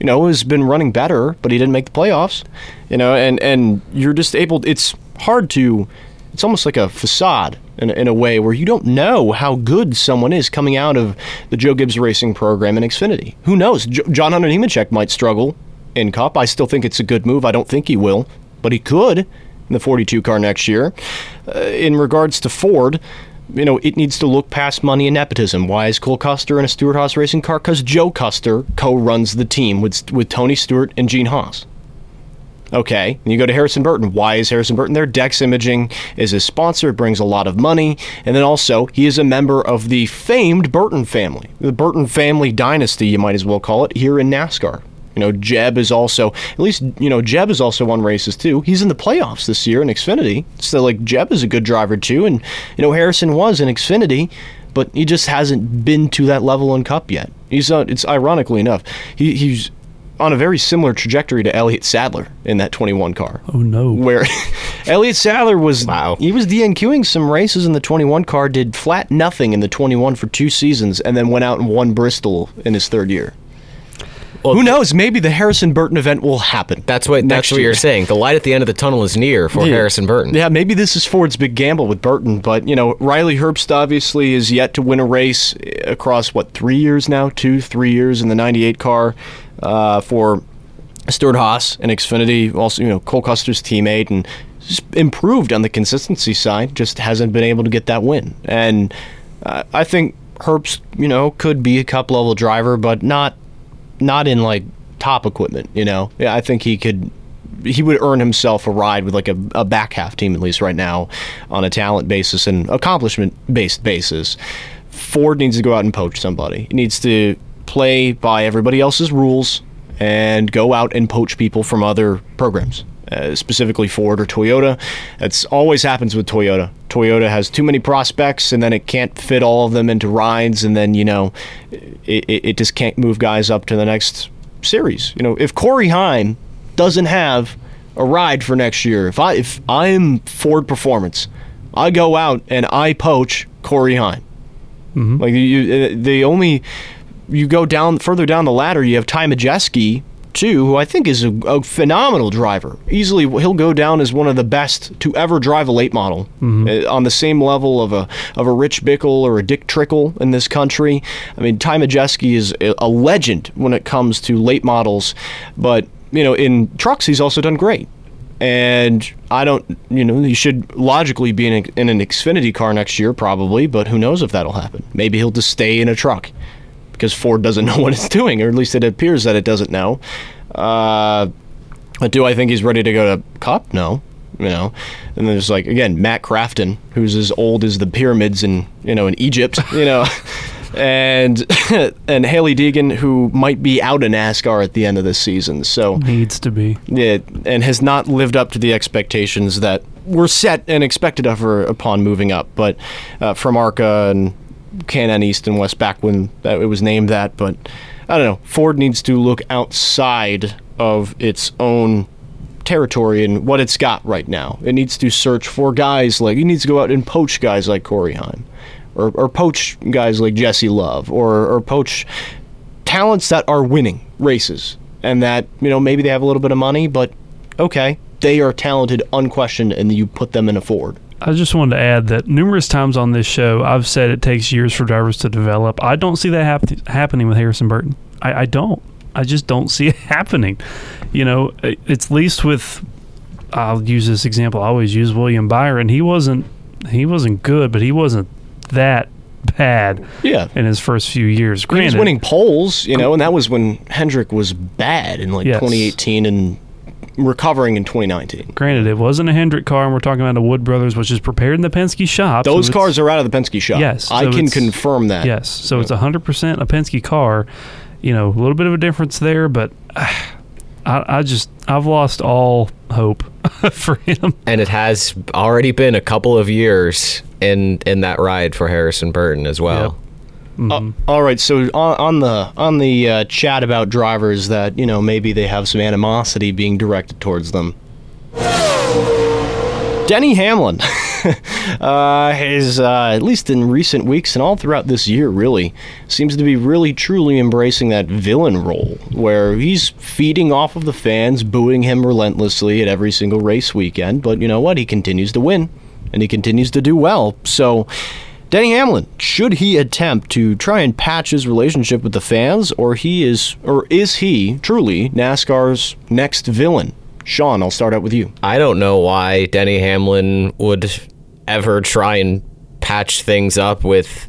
You know, has been running better, but he didn't make the playoffs. You know, and and you're just able. It's hard to. It's almost like a facade in, in a way where you don't know how good someone is coming out of the Joe Gibbs Racing program in Xfinity. Who knows? Jo- John Hunter Nemechek might struggle in Cup. I still think it's a good move. I don't think he will, but he could in the 42 car next year. Uh, in regards to Ford, you know, it needs to look past money and nepotism. Why is Cole Custer in a Stewart Haas racing car? Because Joe Custer co-runs the team with with Tony Stewart and Gene Haas. Okay, and you go to Harrison Burton. Why is Harrison Burton there? Dex Imaging is his sponsor. It brings a lot of money, and then also he is a member of the famed Burton family, the Burton family dynasty, you might as well call it, here in NASCAR. You know, Jeb is also at least you know Jeb is also won races too. He's in the playoffs this year in Xfinity, so like Jeb is a good driver too, and you know Harrison was in Xfinity, but he just hasn't been to that level in Cup yet. He's uh, it's ironically enough, he, he's on a very similar trajectory to Elliott Sadler in that 21 car.
Oh, no.
Where (laughs) Elliott Sadler was
Wow.
he was DNQing some races in the 21 car, did flat nothing in the 21 for two seasons, and then went out and won Bristol in his third year.
Well,
Who knows? Maybe the Harrison Burton event will happen.
That's what that's what
year.
you're saying. The light at the end of the tunnel is near for
Yeah.
Harrison Burton.
Yeah, maybe this is Ford's big gamble with Burton, but you know, Riley Herbst obviously is yet to win a race across what three years now, two, three years in the '98 car uh, for Stewart Haas and Xfinity, also you know Cole Custer's teammate, and improved on the consistency side. Just hasn't been able to get that win. And uh, I think Herbst, you know, could be a cup level driver, but not not in like top equipment. You know, yeah, I think he could. He would earn himself a ride with like a, a back half team at least right now, on a talent basis and accomplishment based basis. Ford needs to go out and poach somebody. He needs to play by everybody else's rules and go out and poach people from other programs, uh, specifically Ford or Toyota. That's always happens with Toyota. Toyota has too many prospects, and then it can't fit all of them into rides, and then you know, it, it just can't move guys up to the next series. You know, if Corey Heim doesn't have a ride for next year, if I if I'm Ford Performance, I go out and I poach Corey Heim. Like you, the only you go down further down the ladder, you have Ty Majeski too, who I think is a, a phenomenal driver. Easily, he'll go down as one of the best to ever drive a late model, uh, on the same level of a of a Rich Bickle or a Dick Trickle in this country. I mean, Ty Majeski is a, a legend when it comes to late models, but you know, in trucks, he's also done great. And I don't, you know, he should logically be in, a, in an Xfinity car next year, probably, but who knows if that'll happen. Maybe he'll just stay in a truck because Ford doesn't (laughs) know what it's doing, or at least it appears that it doesn't know. Uh, but do I think he's ready to go to Cup? No. You know, and there's like again Matt Crafton, who's as old as the pyramids in you know in Egypt. (laughs) You know, and (laughs) and Hailie Deegan, who might be out of NASCAR at the end of this season. So
Needs to be.
yeah, and has not lived up to the expectations that were set and expected of her upon moving up. But uh, from ARCA and K&N East and West back when it was named that. But I don't know. Ford needs to look outside of its own territory and what it's got right now. It needs to search for guys like it needs to go out and poach guys like Corey Heim, or, or poach guys like Jesse Love, or or poach talents that are winning races and that you know maybe they have a little bit of money, but okay, they are talented, unquestioned, and you put them in a Ford.
I just wanted to add that numerous times on this show, I've said it takes years for drivers to develop. I don't see that hap- happening with Harrison Burton. I, I don't. I just don't see (laughs) it happening. You know, it's least with. I'll use this example. I always use William Byron. He wasn't. He wasn't good, but he wasn't that bad.
Yeah.
In his first few years,
He was winning poles, you know, and that was when Hendrick was bad in like
Yes.
2018 and recovering in 2019.
Granted, it wasn't a Hendrick car, and we're talking about a Wood Brothers, which is prepared in the Penske shop.
Those
so
cars are out of the Penske shop.
Yes,
I can confirm that.
Yes, so it's hundred percent a Penske car. You know, a little bit of a difference there, but (sighs) I, I just I've lost all hope (laughs) for him.
And it has already been a couple of years in in that ride for Harrison Burton as well.
Uh, all right, so on, on the on the uh, chat about drivers that you know maybe they have some animosity being directed towards them. Denny Hamlin (laughs) uh, has, uh, at least in recent weeks and all throughout this year, really seems to be really truly embracing that villain role, where he's feeding off of the fans, booing him relentlessly at every single race weekend. But you know what? He continues to win, and he continues to do well. So. Denny Hamlin, should he attempt to try and patch his relationship with the fans, or he is, or is he truly NASCAR's next villain? Sean, I'll start out with you.
I don't know why Denny Hamlin would ever try and patch things up with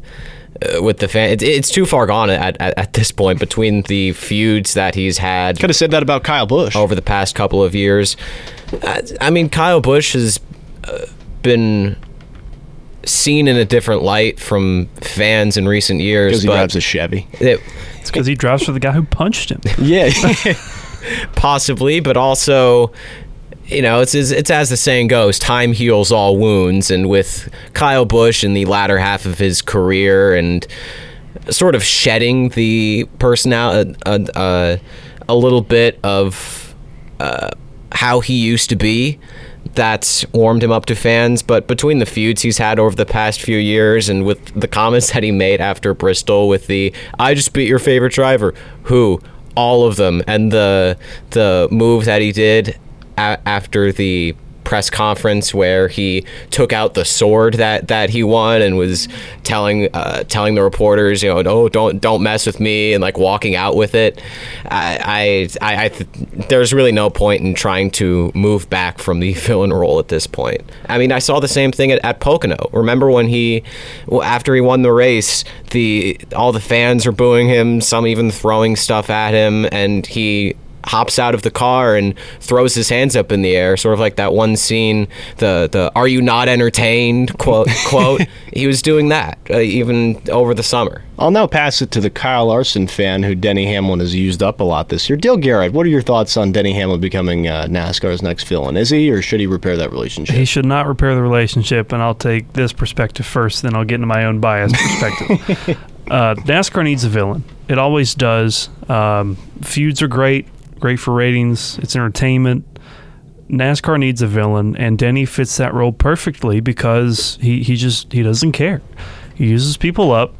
uh, with the fan. It's, it's too far gone at, at, at this point between the feuds that he's had.
Could have said that about Kyle Busch
over the past couple of years. Uh, I mean, Kyle Busch has uh, been seen in a different light from fans in recent years.
because he
but
drives a Chevy.
it-
It's because he drives for the guy who punched him. (laughs)
Yeah, (laughs)
possibly, but also, you know, it's as, it's as the saying goes: time heals all wounds. And with Kyle Busch in the latter half of his career and sort of shedding the personality, uh, uh, a little bit of uh, how he used to be. That's warmed him up to fans, but between the feuds he's had over the past few years and with the comments (laughs) that he made after Bristol with the I just beat your favorite driver, who all of them, and the the move that he did a- after the press conference where he took out the sword that, that he won and was telling uh, telling the reporters, you know, oh don't don't mess with me and like walking out with it. I I, I, I th- there's really no point in trying to move back from the (laughs) villain role at this point. I mean, I saw the same thing at, at Pocono. Remember when he after he won the race, the all the fans are booing him, some even throwing stuff at him, and he hops out of the car and throws his hands up in the air, sort of like that one scene, the the "Are you not entertained?" quote (laughs) quote. he was doing that uh, even over the summer.
I'll now pass it to the Kyle Larson fan who Denny Hamlin has used up a lot this year. Dale Garrett, what are your thoughts on Denny Hamlin becoming uh, NASCAR's next villain? Is he, or should he repair that relationship?
He should not repair the relationship, and I'll take this perspective first, then I'll get into my own bias (laughs) perspective. uh, NASCAR needs a villain. It always does. Um, feuds are great, great for ratings. It's entertainment. NASCAR needs a villain, and Denny fits that role perfectly because he, he just he doesn't care. He uses people up.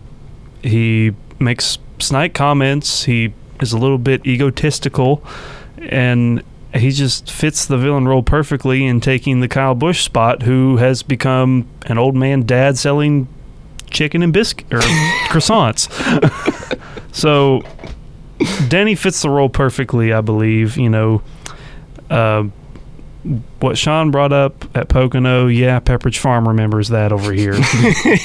He makes snide comments. He is a little bit egotistical, and he just fits the villain role perfectly in taking the Kyle Busch spot, who has become an old man dad selling chicken and biscuit or (laughs) croissants. (laughs) so Denny fits the role perfectly, I believe. You know, uh, what Sean brought up at Pocono, yeah, Pepperidge Farm remembers that over here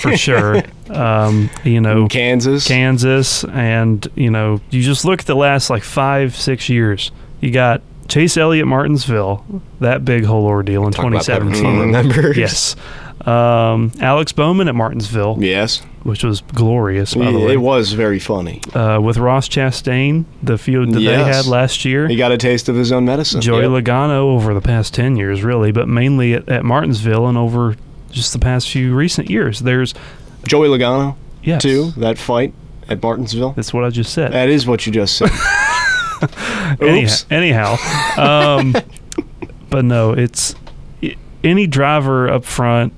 for (laughs) sure. Um, you know,
Kansas,
Kansas, and you know, you just look at the last like five, six years. You got Chase Elliott, Martinsville, that big whole ordeal in
Talk
2017.
Pepperidge Farm remembers.
Yes. Um, Alex Bowman at Martinsville,
yes,
which was glorious, by the way
it was very funny.
uh, with Ross Chastain, the feud that they had last year.
He got a taste of his own medicine.
Joey
Yep.
Logano over the past 10 years, really, but mainly at, at Martinsville and over just the past few recent years. There's,
Joey Logano,
yes,
too. That fight at Martinsville.
that's what I just said.
That is what you just said. (laughs) (laughs)
Anyhow,
Oops.
anyhow um, (laughs) but no, it's any driver up front.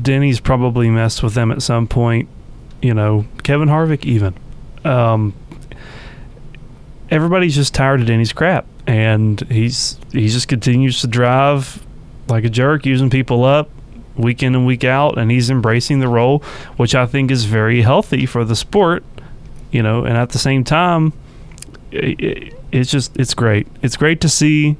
Denny's probably messed with them at some point. You know, Kevin Harvick even. Um, everybody's just tired of Denny's crap, and he's he just continues to drive like a jerk, using people up week in and week out, and he's embracing the role, which I think is very healthy for the sport. You know, and at the same time, i i it's just it's great. It's great to see,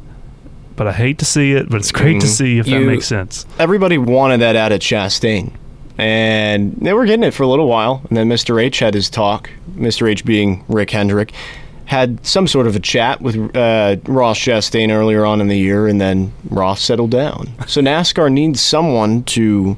but I hate to see it. But it's great to
Mhm.
see if that makes sense.
Everybody wanted that out of Chastain. And they were getting it for a little while. And then Mr. H had his talk. Mr. H being Rick Hendrick. Had some sort of a chat with uh, Ross Chastain earlier on in the year, and then Ross settled down. (laughs) So NASCAR needs someone to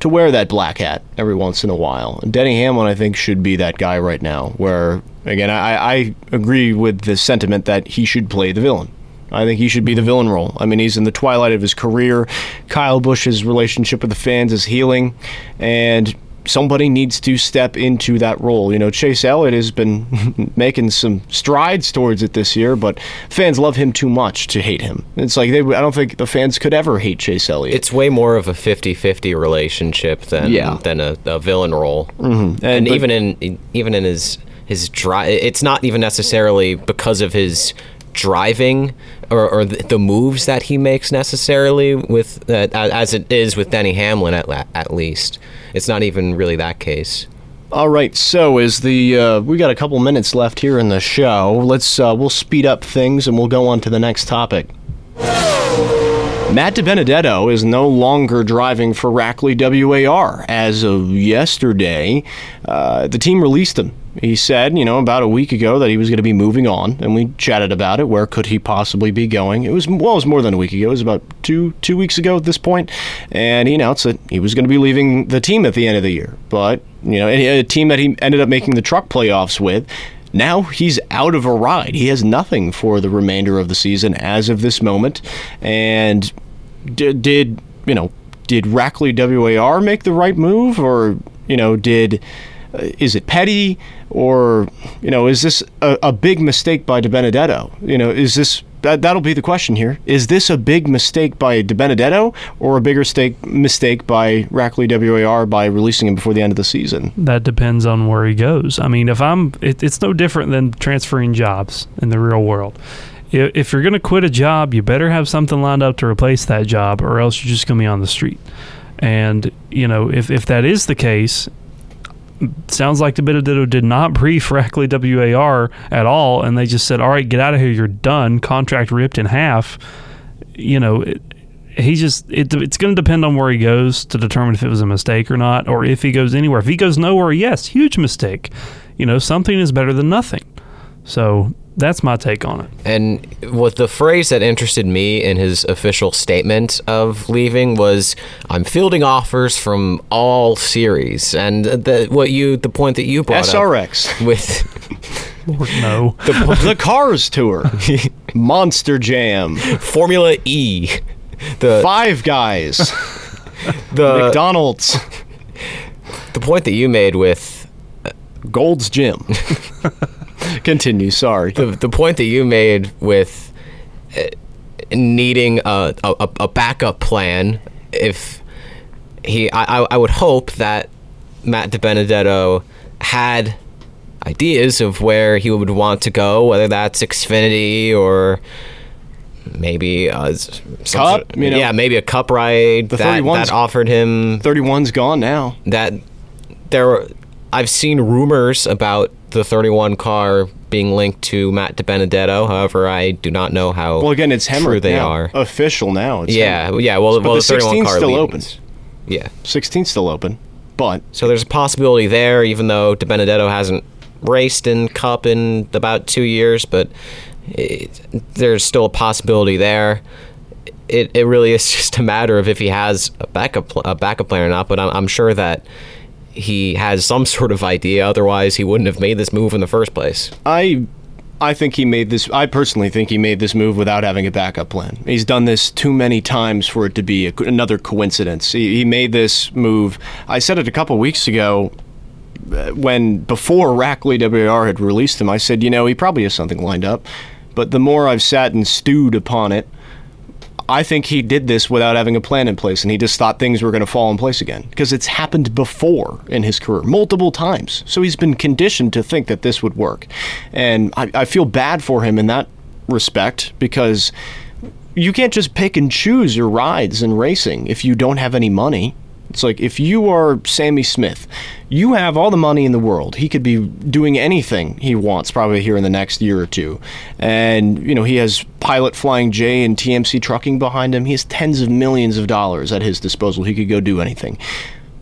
to wear that black hat every once in a while. And Denny Hamlin, I think, should be that guy right now. Where again, I, I agree with the sentiment that he should play the villain. I think he should be the villain role. I mean, he's in the twilight of his career. Kyle Busch's relationship with the fans is healing, and somebody needs to step into that role. You know, Chase Elliott has been (laughs) making some strides towards it this year, but fans love him too much to hate him. It's like they, I don't think the fans could ever hate Chase Elliott.
It's way more of a 50-50 relationship than
Yeah.
than a, a villain role.
Mhm.
And,
And- but-
even in even in his his drive, it's not even necessarily because of his driving or, or the, moves that he makes necessarily with uh, as it is with Denny Hamlin at la- at least. It's not even really that case.
All right, so is the uh, we got a couple minutes left here in the show. Let's uh, we'll speed up things and we'll go on to the next topic. Matt DiBenedetto is no longer driving for Rackley WAR. As of yesterday, uh, the team released him. He said, you know, about a week ago that he was going to be moving on, and we chatted about it. Where could he possibly be going? It was well, it was more than a week ago. It was about two two weeks ago at this point, and he announced that he was going to be leaving the team at the end of the year. But you know, a team that he ended up making the truck playoffs with. Now he's out of a ride. He has nothing for the remainder of the season as of this moment. And did, did you know, did Rackley WAR make the right move or, you know, did Uh, is it petty or, you know, is this a, a big mistake by DiBenedetto? You know, is this that, that'll be the question here. Is this a big mistake by DiBenedetto or a bigger stake, mistake by Rackley WAR by releasing him before the end of the season?
That depends on where he goes. I mean, if I'm, it, it's no different than transferring jobs in the real world. i- if you're going to quit a job, you better have something lined up to replace that job, or else you're just going to be on the street. And you know, if if that is the case, sounds like the bit of Benedetto did not brief Rackley WAR at all, and they just said, "All right, get out of here. You're done. Contract ripped in half." You know. It, he just it, it's going to depend on where he goes to determine if it was a mistake or not or if he goes anywhere if he goes nowhere yes huge mistake you know something is better than nothing so that's my take on it.
And what the phrase that interested me in his official statement of leaving was, "I'm fielding offers from all series." And the what you the point that you brought up
SRX.
up with
Lord, no. (laughs)
The, the Cars Tour, Monster Jam,
Formula E, the
Five Guys,
the
McDonald's,
the point that you made with uh,
Gold's Gym. (laughs) (laughs) Continue. Sorry.
the the point that you made with uh, needing a, a a backup plan if he I, I- would hope that Matt DiBenedetto had ideas of where he would want to go whether that's Xfinity or maybe uh,
Cup,
sort-
you know.
yeah maybe a cup ride that, that offered him
31's gone now.
that there were I've seen rumors about the 31 car being linked to Matt DiBenedetto. However, I do not know how
Well, again, it's
true
Hemric
they
now.
are.
official now. It's
yeah,
Hemric.
yeah. Well,
But
well,
the
the 31
16's
car
still
leads.
open.
Yeah.
16's still open, but
So there's a possibility there, even though DiBenedetto hasn't raced in Cup in about two years, but it, there's still a possibility there. It, it really is (laughs) just a matter of if he has a backup a backup plan or not. But I'm, I'm sure that he has some sort of idea. Otherwise, he wouldn't have made this move in the first place.
I I think he made this. I personally think he made this move without having a backup plan. He's done this too many times for it to be a, another coincidence. He, he made this move. I said it a couple weeks ago uh, when before Rackley WAR had released him. I said, you know, he probably has something lined up. But the more I've sat and stewed upon it, I think he did this without having a plan in place, and he just thought things were going to fall in place again because it's happened before in his career, multiple times. So he's been conditioned to think that this would work, and I, I feel bad for him in that respect because you can't just pick and choose your rides in racing if you don't have any money. It's like if you are Sammy Smith, you have all the money in the world. He could be doing anything he wants probably here in the next year or two. And, you know, he has Pilot Flying J and TMC Trucking behind him. He has tens of millions of dollars at his disposal. He could go do anything.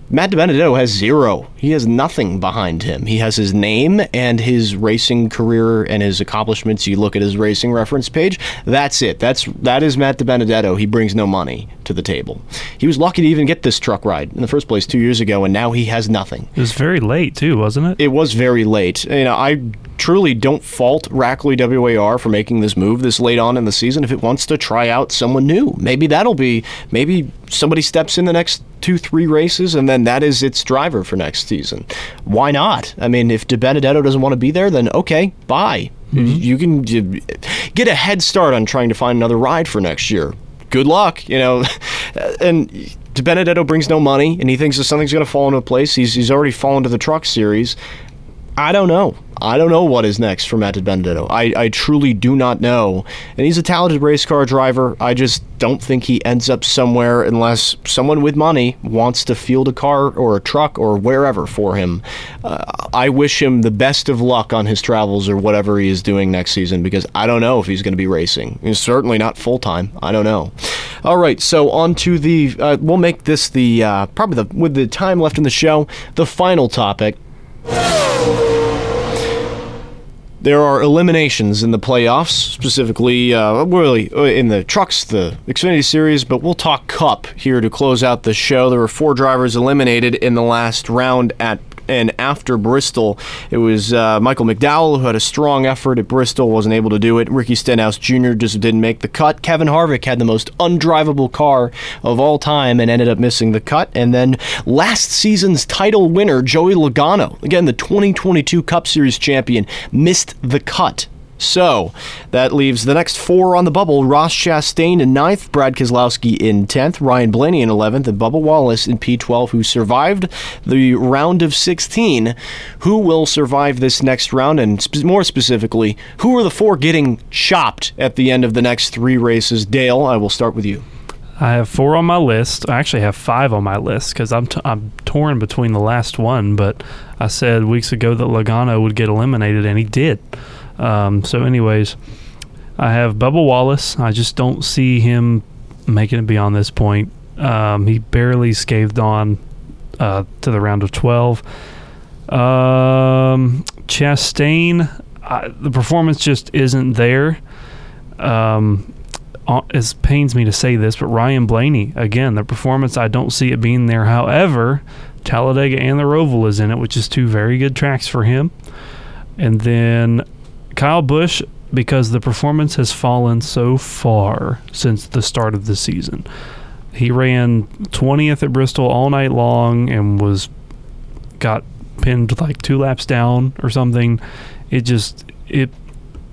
Matt DiBenedetto has zero. He has nothing behind him. He has his name and his racing career and his accomplishments. You look at his racing reference page. That's it. That's that is Matt DiBenedetto. He brings no money to the table. He was lucky to even get this truck ride in the first place two years ago, and now he has nothing.
It was very late too, wasn't it?
It was very late. You know, I truly don't fault Rackley WAR for making this move this late on in the season. If it wants to try out someone new, maybe that'll be maybe somebody steps in the next two, three races, and then that is its driver for next season. Why not? I mean, if DiBenedetto doesn't want to be there, then okay, bye. Mm-hmm. You can get a head start on trying to find another ride for next year. Good luck, you know. (laughs) and DiBenedetto brings no money, and he thinks that something's going to fall into place. He's he's already fallen to the truck series. I don't know. I don't know what is next for Matt DiBenedetto. I, I truly do not know. And he's a talented race car driver. I just don't think he ends up somewhere unless someone with money wants to field a car or a truck or wherever for him. Uh, I wish him the best of luck on his travels or whatever he is doing next season because I don't know if he's going to be racing. He's certainly not full time. I don't know. All right, so on to the. Uh, we'll make this the uh, probably the with the time left in the show the final topic. There are eliminations in the playoffs, specifically, uh, really uh, in the trucks, the Xfinity Series, but we'll talk Cup here to close out the show. There were four drivers eliminated in the last round at and after Bristol. It was uh, Michael McDowell who had a strong effort at Bristol, wasn't able to do it. Ricky Stenhouse Jr. just didn't make the cut. Kevin Harvick had the most undrivable car of all time and ended up missing the cut. And then last season's title winner, Joey Logano, again the 2022 Cup Series champion, missed the cut So that leaves the next four on the bubble Ross Chastain in ninth, Brad Keselowski in 10th, Ryan Blaney in 11th, and Bubba Wallace in P12, who survived the round of 16. Who will survive this next round? And sp- more specifically, who are the four getting chopped at the end of the next three races? Dale, I will start with you.
I have four on my list. I actually have five on my list because I'm, t- I'm torn between the last one, but I said weeks ago that Logano would get eliminated, and he did. Um, so, anyways, I have Bubba Wallace. I just don't see him making it beyond this point. Um, he barely scathed on uh, to the round of 12. Um, Chastain, I, the performance just isn't there. Um, uh, it pains me to say this, but Ryan Blaney, again, the performance, I don't see it being there. However, Talladega and the Roval is in it, which is two very good tracks for him. And then Kyle Busch, because the performance has fallen so far since the start of the season. He ran 20th at Bristol all night long and was got pinned like two laps down or something. It just it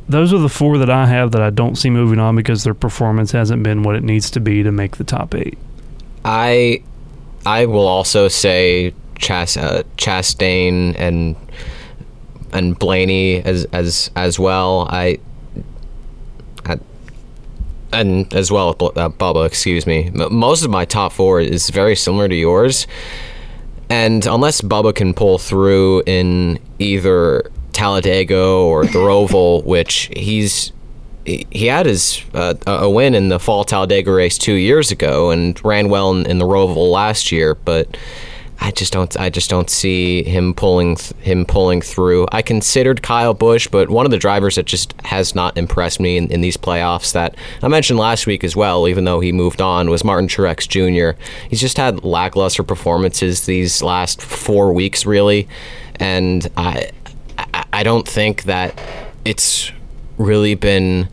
those are the four that I have that I don't see moving on because their performance hasn't been what it needs to be to make the top eight.
I I will also say Chas, uh, Chastain and and Blaney as as as well. I, I and as well uh, Bubba, excuse me. Most of my top four is very similar to yours, and unless Bubba can pull through in either Talladega or (laughs) the Roval, which he's he had his uh, a win in the fall Talladega race two years ago and ran well in, in the Roval last year, but I just don't I just don't see him pulling him pulling through. I considered Kyle Busch, but one of the drivers that just has not impressed me in, in these playoffs that I mentioned last week as well, even though he moved on, was Martin Truex Jr. He's just had lackluster performances these last four weeks, really, and I I don't think that it's really been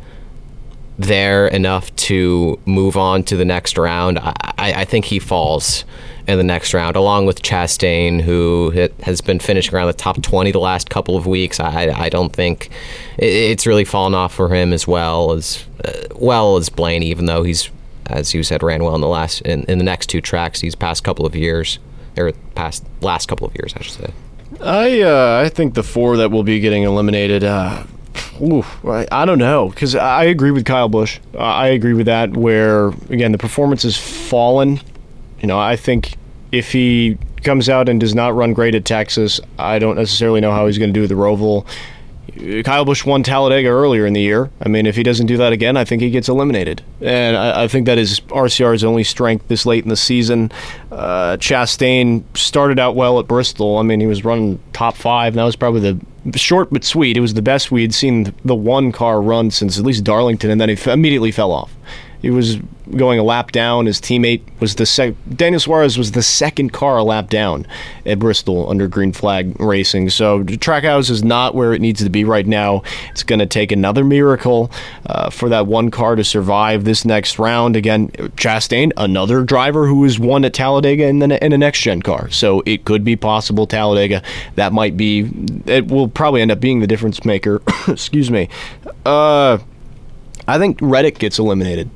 there enough to move on to the next round. I, I think he falls in the next round, along with Chastain, who has been finishing around the top 20 the last couple of weeks. I, I don't think it's really fallen off for him as well as uh, well as Blaney, even though he's, as you said, ran well in the last in, in the next two tracks these past couple of years, or past last couple of years, I should say.
I uh, I think the four that will be getting eliminated. Uh, ooh, I, I don't know because I agree with Kyle Busch. I agree with that. Where again the performance has fallen. You know, I think if he comes out and does not run great at Texas, I don't necessarily know how he's going to do the Roval. Kyle Busch won Talladega earlier in the year. I mean, if he doesn't do that again, I think he gets eliminated. And I, I think that is RCR's only strength this late in the season. Uh, Chastain started out well at Bristol. I mean, he was running top five, and that was probably the short but sweet. It was the best we had seen the one car run since at least Darlington, and then he f- immediately fell off. He was going a lap down. His teammate was the sec- Daniel Suarez was the second car a lap down at Bristol under green flag racing. So Trackhouse is not where it needs to be right now. It's going to take another miracle uh, for that one car to survive this next round. Again, Chastain, another driver who has won at Talladega in, the, in a next gen car. So it could be possible Talladega. That might be. It will probably end up being the difference maker. (coughs) Excuse me. Uh, I think Reddick gets eliminated.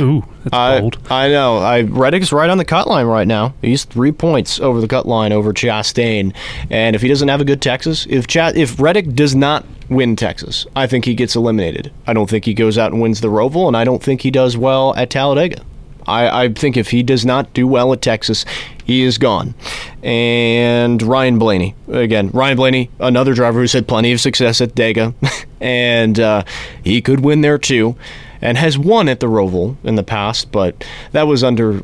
Ooh, that's
I,
bold.
I know. I Reddick's right on the cut line right now. He's three points over the cut line over Chastain, and if he doesn't have a good Texas, if Ch- if Reddick does not win Texas, I think he gets eliminated. I don't think he goes out and wins the Roval, and I don't think he does well at Talladega. I, I think if he does not do well at Texas, he is gone. And Ryan Blaney, again, Ryan Blaney, another driver who's had plenty of success at Dega, (laughs) and uh, he could win there too and has won at the Roval in the past, but that was under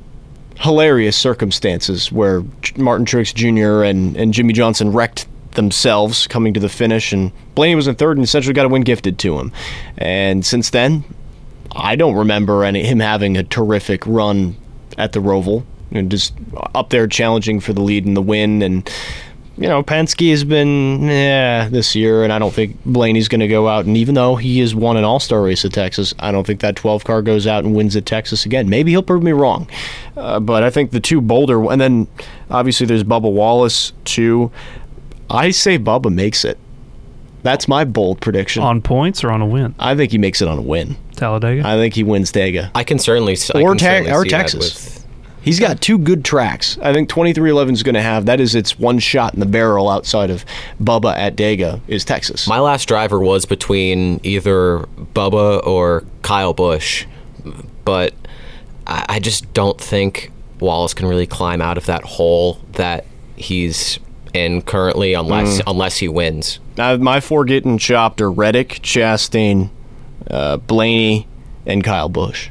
hilarious circumstances where Martin Truex Jr. and, and Jimmie Johnson wrecked themselves coming to the finish, and Blaney was in third and essentially got a win gifted to him. And since then, I don't remember any, him having a terrific run at the Roval, and just up there challenging for the lead and the win, and you know, Penske has been yeah this year, and I don't think Blaney's going to go out. And even though he has won an All Star race at Texas, I don't think that 12 car goes out and wins at Texas again. Maybe he'll prove me wrong, uh, but I think the two Boulder, and then obviously there's Bubba Wallace too. I say Bubba makes it. That's my bold prediction.
On points or on a win?
I think he makes it on a win.
Talladega?
I think he wins Dega.
I can certainly I
or,
can
te-
certainly
or
see that
Texas. He's got two good tracks. I think 23XI is going to have that is its one shot in the barrel outside of Bubba at Dega is Texas.
My last driver was between either Bubba or Kyle Busch, but I, I just don't think Wallace can really climb out of that hole that he's in currently, unless
Mm.
unless he wins.
Now, my four getting chopped are Reddick, Chastain, uh, Blaney, and Kyle Busch.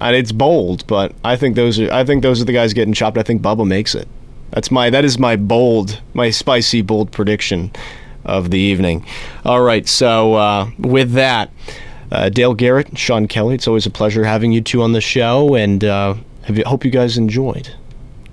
And it's bold, but I think those are I think those are the guys getting chopped. I think Bubba makes it. That's my that is my bold, my spicy bold prediction of the evening. All right, so uh, with that, uh, Dale Garrett, Sean Kelly, it's always a pleasure having you two on the show, and uh, have you, hope you guys enjoyed.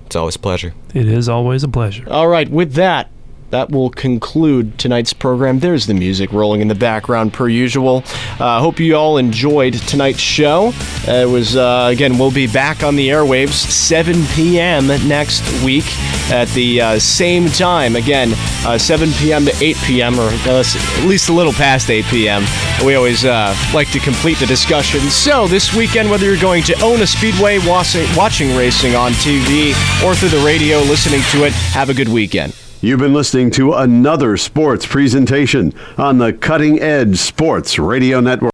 It's always a pleasure.
It is always a pleasure.
All right, with that, that will conclude tonight's program. There's the music rolling in the background, per usual. I uh, hope you all enjoyed tonight's show. Uh, it was, uh, again, we'll be back on the airwaves 7 p.m. next week at the uh, same time. Again, uh, 7 p.m. to 8 p.m., or at least a little past 8 p.m. We always uh, like to complete the discussion. So, this weekend, whether you're going to own a Speedway, watching racing on TV, or through the radio, listening to it, have a good weekend.
You've been listening to another sports presentation on the Cutting Edge Sports Radio Network.